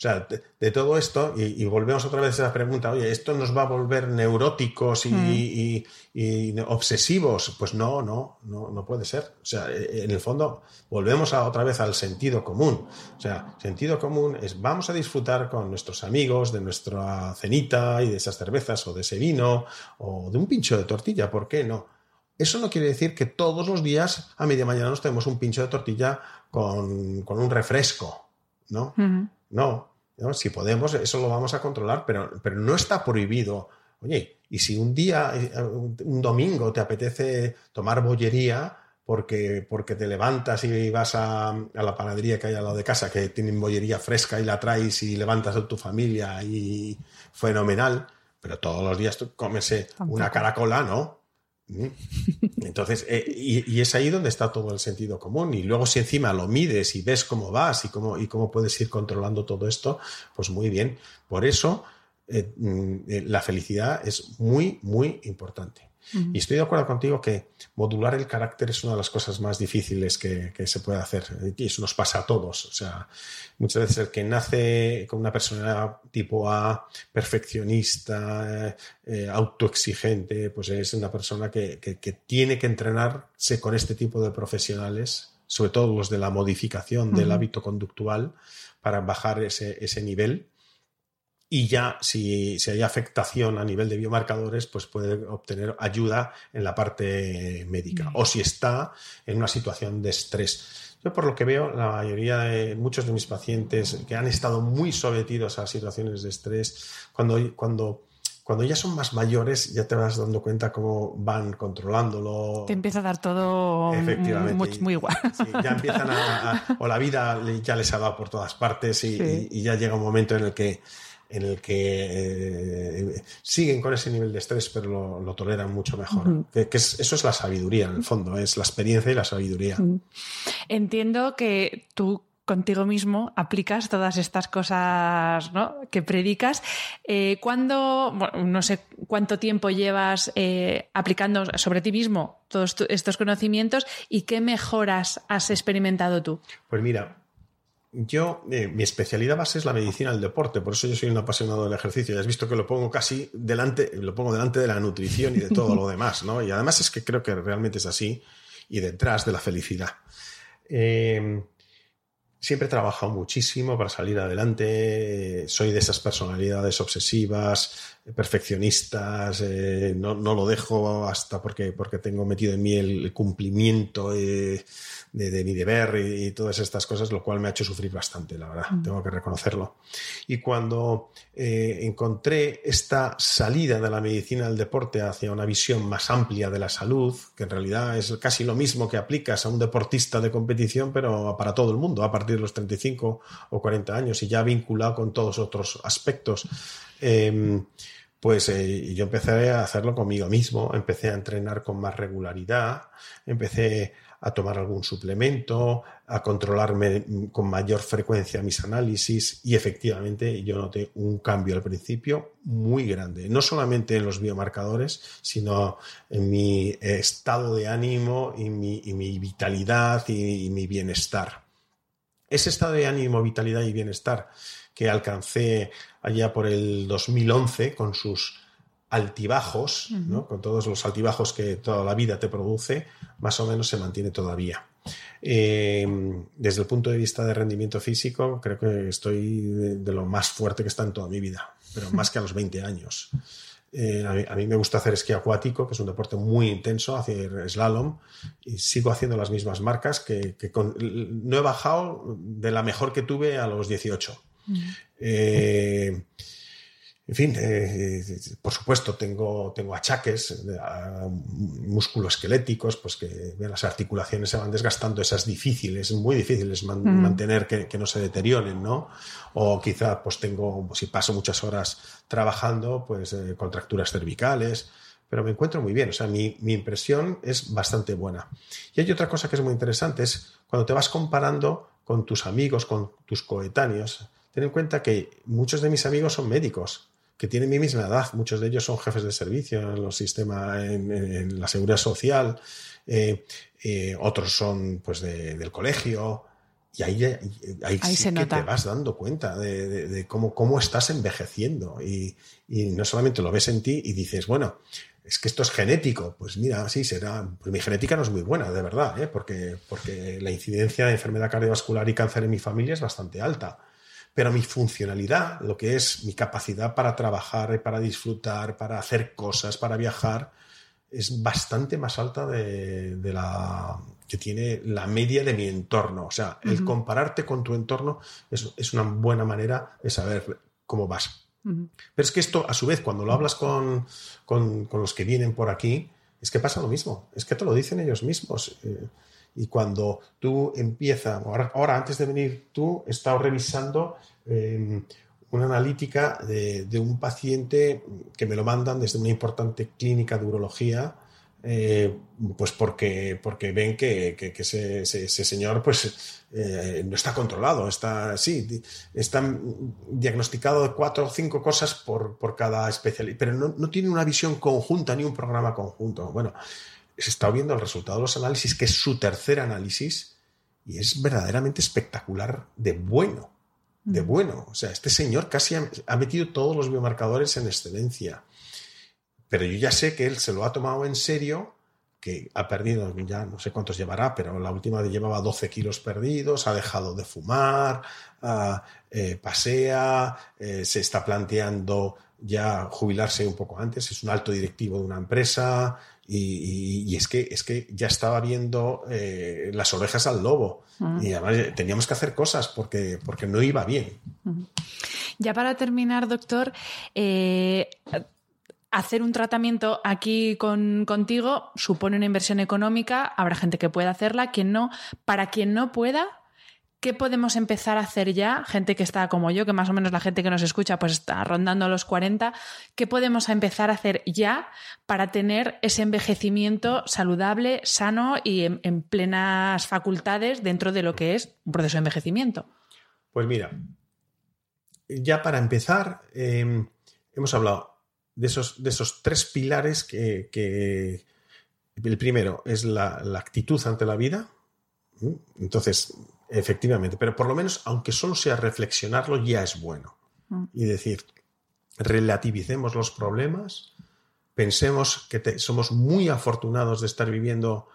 O sea, de, todo esto, y, volvemos otra vez a la pregunta, oye, ¿esto nos va a volver neuróticos y, hmm. obsesivos? Pues no, no, no, no puede ser. O sea, en el fondo, volvemos a, otra vez al sentido común. O sea, sentido común es vamos a disfrutar con nuestros amigos de nuestra cenita y de esas cervezas o de ese vino o de un pincho de tortilla, ¿por qué no? Eso no quiere decir que todos los días a media mañana nos tenemos un pincho de tortilla con, un refresco, ¿no? No, si podemos, eso lo vamos a controlar, pero, pero no está prohibido. Oye, y si un día, eh, un domingo, te apetece tomar bollería porque, porque te levantas y vas a, la panadería que hay al lado de casa, que tienen bollería fresca y la traes y levantas a tu familia y fenomenal, pero todos los días tú comes eh, una caracola, ¿no? Entonces, eh, y, es ahí donde está todo el sentido común. Y luego si encima lo mides y ves cómo vas y cómo, y cómo puedes ir controlando todo esto, pues muy bien. Por eso eh, mm, eh, la felicidad es muy, muy importante. Y estoy de acuerdo contigo que modular el carácter es una de las cosas más difíciles que, se puede hacer. Y eso nos pasa a todos. O sea, muchas veces el que nace con una personalidad tipo A, perfeccionista, eh, autoexigente, pues es una persona que, tiene que entrenarse con este tipo de profesionales, sobre todo los de la modificación del hábito conductual, para bajar ese, ese nivel y ya si, hay afectación a nivel de biomarcadores, pues puede obtener ayuda en la parte médica o si está en una situación de estrés. Yo por lo que veo, la mayoría de muchos de mis pacientes que han estado muy sometidos a situaciones de estrés, cuando, cuando, cuando ya son más mayores, ya te vas dando cuenta cómo van controlándolo. Te empieza a dar todo Muy, igual. ya empiezan a, o la vida ya les ha dado por todas partes y ya llega un momento en el que en el que eh, siguen con ese nivel de estrés, pero lo, toleran mucho mejor. que, eso es la sabiduría, en el fondo, es la experiencia y la sabiduría. Entiendo que tú contigo mismo aplicas todas estas cosas que predicas. Eh, ¿Cuándo, no sé cuánto tiempo llevas eh, aplicando sobre ti mismo todos estos conocimientos y qué mejoras has experimentado tú? Pues mira, yo, eh, mi especialidad base es la medicina del deporte, por eso yo soy un apasionado del ejercicio. Ya has visto que lo pongo casi delante, lo pongo delante de la nutrición y de todo lo demás, ¿no? Y además es que creo que realmente es así y detrás de la felicidad. Eh, siempre he trabajado muchísimo para salir adelante. Soy de esas personalidades obsesivas, perfeccionistas. Eh, no, lo dejo hasta porque, porque tengo metido en mí el cumplimiento de, mi deber y, todas estas cosas, lo cual me ha hecho sufrir bastante, la verdad, mm. tengo que reconocerlo. Y cuando eh, encontré esta salida de la medicina del deporte hacia una visión más amplia de la salud, que en realidad es casi lo mismo que aplicas a un deportista de competición, pero para todo el mundo, a partir de los 35 o 40 años y ya vinculado con todos otros aspectos. Em, pues eh, yo empecé a hacerlo conmigo mismo, empecé a entrenar con más regularidad, empecé a tomar algún suplemento, a controlarme con mayor frecuencia mis análisis y efectivamente yo noté un cambio al principio muy grande, no solamente en los biomarcadores, sino en mi estado de ánimo y mi, vitalidad y, mi bienestar. Ese estado de ánimo, vitalidad y bienestar que alcancé allá por el 2011 con sus altibajos, con todos los altibajos que toda la vida te produce, más o menos se mantiene todavía. Eh, desde el punto de vista de rendimiento físico, creo que estoy de, lo más fuerte que está en toda mi vida, pero más que a los 20 años. Eh, a, mí, me gusta hacer esquí acuático, que es un deporte muy intenso, hacer slalom, y sigo haciendo las mismas marcas que, no he bajado de la mejor que tuve a los 18. En fin, eh, por supuesto, tengo, tengo achaques musculoesqueléticos, pues que las articulaciones se van desgastando, esas difíciles, muy difíciles mantener que, no se deterioren, ¿no? O quizá, pues tengo, si paso muchas horas trabajando, pues eh, contracturas cervicales, pero me encuentro muy bien, o sea, mi, mi impresión es bastante buena. Y hay otra cosa que es muy interesante, es cuando te vas comparando con tus amigos, con tus coetáneos, ten en cuenta que muchos de mis amigos son médicos que tienen mi misma edad. Muchos de ellos son jefes de servicio en los sistemas, en, la seguridad social. Eh, eh, otros son pues del colegio. Y ahí, ahí, sí que te vas dando cuenta de, cómo, cómo, estás envejeciendo. Y, no solamente lo ves en ti y dices, bueno, es que esto es genético. Pues mira, sí, será. Pues mi genética no es muy buena, de verdad, ¿eh? porque, porque la incidencia de enfermedad cardiovascular y cáncer en mi familia es bastante alta pero mi funcionalidad, lo que es mi capacidad para trabajar, y para disfrutar, para hacer cosas, para viajar, es bastante más alta de, la que tiene la media de mi entorno. O sea, el compararte con tu entorno es, una buena manera de saber cómo vas. Pero es que esto, a su vez, cuando lo hablas con, los que vienen por aquí, es que pasa lo mismo. Es que te lo dicen ellos mismos. Eh, y cuando tú empiezas, ahora, antes de venir tú, he estado revisando em, una analítica de, un paciente que me lo mandan desde una importante clínica de urología, eh, pues porque, porque ven que, ese, señor pues, eh, no está controlado, está, sí, está diagnosticado de cuatro o cinco cosas por, cada especialista, pero no, no, tiene una visión conjunta ni un programa conjunto. Bueno, se está viendo el resultado de los análisis, que es su tercer análisis, y es verdaderamente espectacular de bueno, de mm. bueno. O sea, este señor casi ha, metido todos los biomarcadores en excelencia. Pero yo ya sé que él se lo ha tomado en serio, que ha perdido, ya no sé cuántos llevará, pero la última llevaba 12 kilos perdidos, ha dejado de fumar, ah, eh, pasea, eh, se está planteando ya jubilarse un poco antes, es un alto directivo de una empresa, y, es, que, es que ya estaba viendo eh, las orejas al lobo. Y además teníamos que hacer cosas porque, porque no iba bien. Ya para terminar, doctor, eh, hacer un tratamiento aquí con, contigo supone una inversión económica. Habrá gente que pueda hacerla, quien no. Para quien no pueda, ¿Qué podemos empezar a hacer ya? Gente que está como yo, que más o menos la gente que nos escucha pues está rondando los 40. ¿Qué podemos empezar a hacer ya para tener ese envejecimiento saludable, sano y en, plenas facultades dentro de lo que es un proceso de envejecimiento? Pues mira, ya para empezar, em, hemos hablado de esos, de esos tres pilares que, el primero es la, la actitud ante la vida. Entonces, Efectivamente, pero por lo menos, aunque solo sea reflexionarlo, ya es bueno. Mm. Y decir, relativicemos los problemas, pensemos que somos muy afortunados de estar viviendo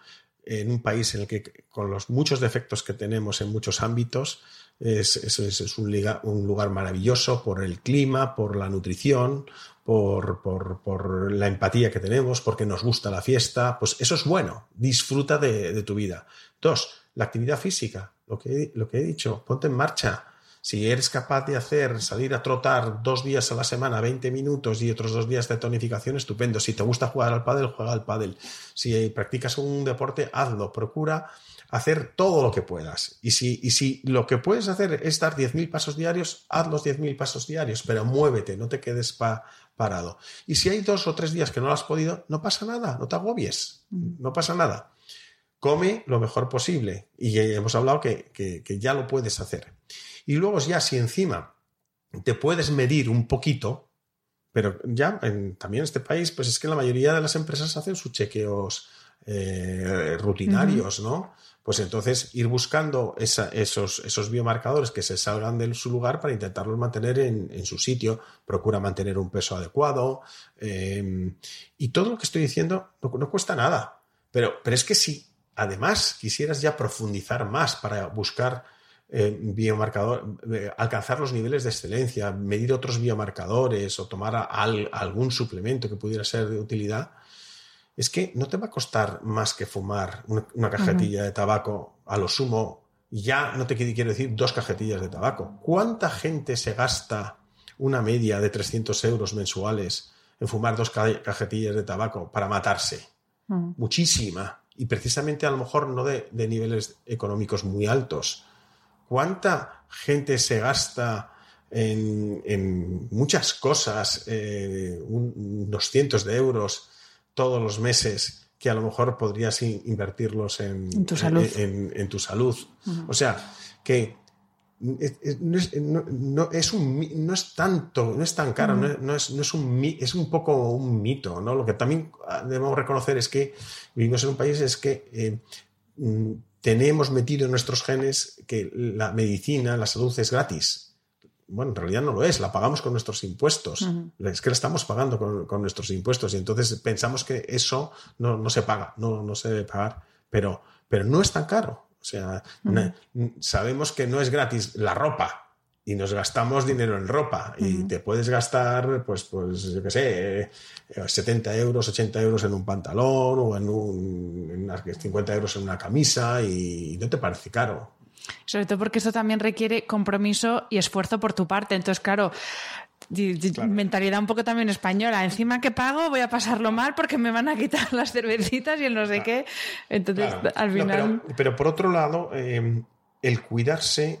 en un país en el que, con los muchos defectos que tenemos en muchos ámbitos, es, un, lugar maravilloso por el clima, por la nutrición, por, la empatía que tenemos, porque nos gusta la fiesta. Pues eso es bueno, disfruta de, de tu vida. Dos, la actividad física lo que, lo que he dicho, ponte en marcha. Si eres capaz de hacer, salir a trotar dos días a la semana, 20 minutos y otros dos días de tonificación, estupendo. Si te gusta jugar al pádel, juega al pádel. Si practicas un deporte, hazlo. Procura hacer todo lo que puedas. Y si, y si lo que puedes hacer es dar 10.000 pasos diarios, haz los 10.000 pasos diarios, pero muévete, no te quedes parado. Y si hay dos o tres días que no lo has podido, no pasa nada, no te agobies, no pasa nada come lo mejor posible. Y hemos hablado que, ya lo puedes hacer. Y luego ya si encima te puedes medir un poquito, pero ya también en este país, pues es que la mayoría de las empresas hacen sus chequeos eh, rutinarios, ¿no? Pues entonces ir buscando esos, esos, biomarcadores que se salgan de su lugar para intentarlos mantener en, su sitio. Procura mantener un peso adecuado. Eh, y todo lo que estoy diciendo no, no cuesta nada. Pero, pero es que si además quisieras ya profundizar más para buscar eh, biomarcador, eh, alcanzar los niveles de excelencia, medir otros biomarcadores o tomar algún suplemento que pudiera ser de utilidad, es que no te va a costar más que fumar una, cajetilla de tabaco a lo sumo. Ya no te quiero decir dos cajetillas de tabaco. ¿Cuánta gente se gasta una media de 300 euros mensuales en fumar dos cajetillas de tabaco para matarse. Mm. Muchísima. Y precisamente a lo mejor no de, niveles económicos muy altos. ¿Cuánta gente se gasta en, muchas cosas, eh, unos cientos de euros todos los meses que a lo mejor podrías invertirlos en, tu salud. En, tu salud. O sea, que no es, no, es un, no es tanto, no es tan caro, no, es, no, es, un, es un poco un mito. ¿no? Lo que también debemos reconocer es que vivimos en un país es que eh, mm, tenemos metido en nuestros genes que la medicina, la salud es gratis bueno, en realidad no lo es, la pagamos con nuestros impuestos. Es que la estamos pagando con, nuestros impuestos y entonces pensamos que eso no, se paga, no, no se debe pagar, pero, pero no es tan caro. O sea, sabemos que no es gratis la ropa y nos gastamos dinero en ropa y te puedes gastar, pues, pues, yo qué sé, 70 euros, 80 euros en un pantalón o en, un, 50 euros en una camisa y no te parece caro. Sobre todo porque eso también requiere compromiso y esfuerzo por tu parte. Entonces, claro, mentalidad un poco también española. Encima que pago voy a pasarlo mal porque me van a quitar [laughs] las cervecitas y el no sé qué. Entonces, al final... pero, por otro lado, em, el cuidarse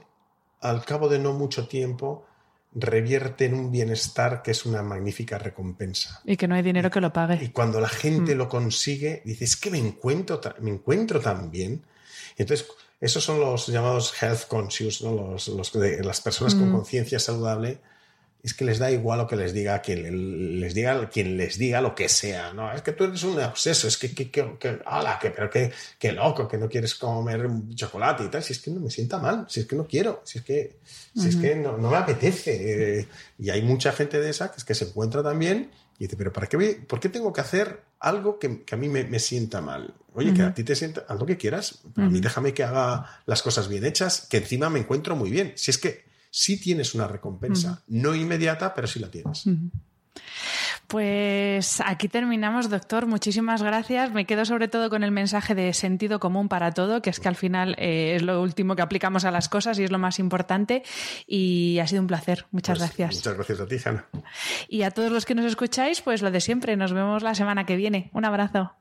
al cabo de no mucho tiempo revierte en un bienestar que es una magnífica recompensa. Y que no hay dinero que lo pague. Y cuando la gente mm. lo consigue, dices, es que me encuentro, me encuentro tan bien. Entonces, esos son los llamados health conscious, ¿no? los, los las personas con mm. conciencia saludable. Es que les da igual lo que les diga quien les diga, quien les diga lo que sea. ¿no? Es que tú eres un obseso, es que, que, que, que, que pero que, que, loco, que no quieres comer chocolate y tal. Si es que no me sienta mal, si es que no quiero, si es que, si es que no, no me apetece. y hay mucha gente de esa que es que se encuentra también y dice, pero ¿para qué ¿por qué tengo que hacer algo que, a mí me, sienta mal? Oye, que a ti te sienta, haz lo que quieras. A mí déjame que haga las cosas bien hechas, que encima me encuentro muy bien. Si es que sí tienes una recompensa, no inmediata, pero sí la tienes. Pues aquí terminamos, doctor. Muchísimas gracias. Me quedo sobre todo con el mensaje de sentido común para todo, que es que al final eh, es lo último que aplicamos a las cosas y es lo más importante. Y ha sido un placer. Muchas pues gracias. Muchas gracias a ti, Hanna. Y a todos los que nos escucháis, pues lo de siempre. Nos vemos la semana que viene. Un abrazo.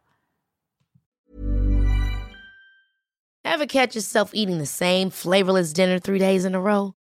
Ever catch yourself eating the same flavorless dinner three days in a row?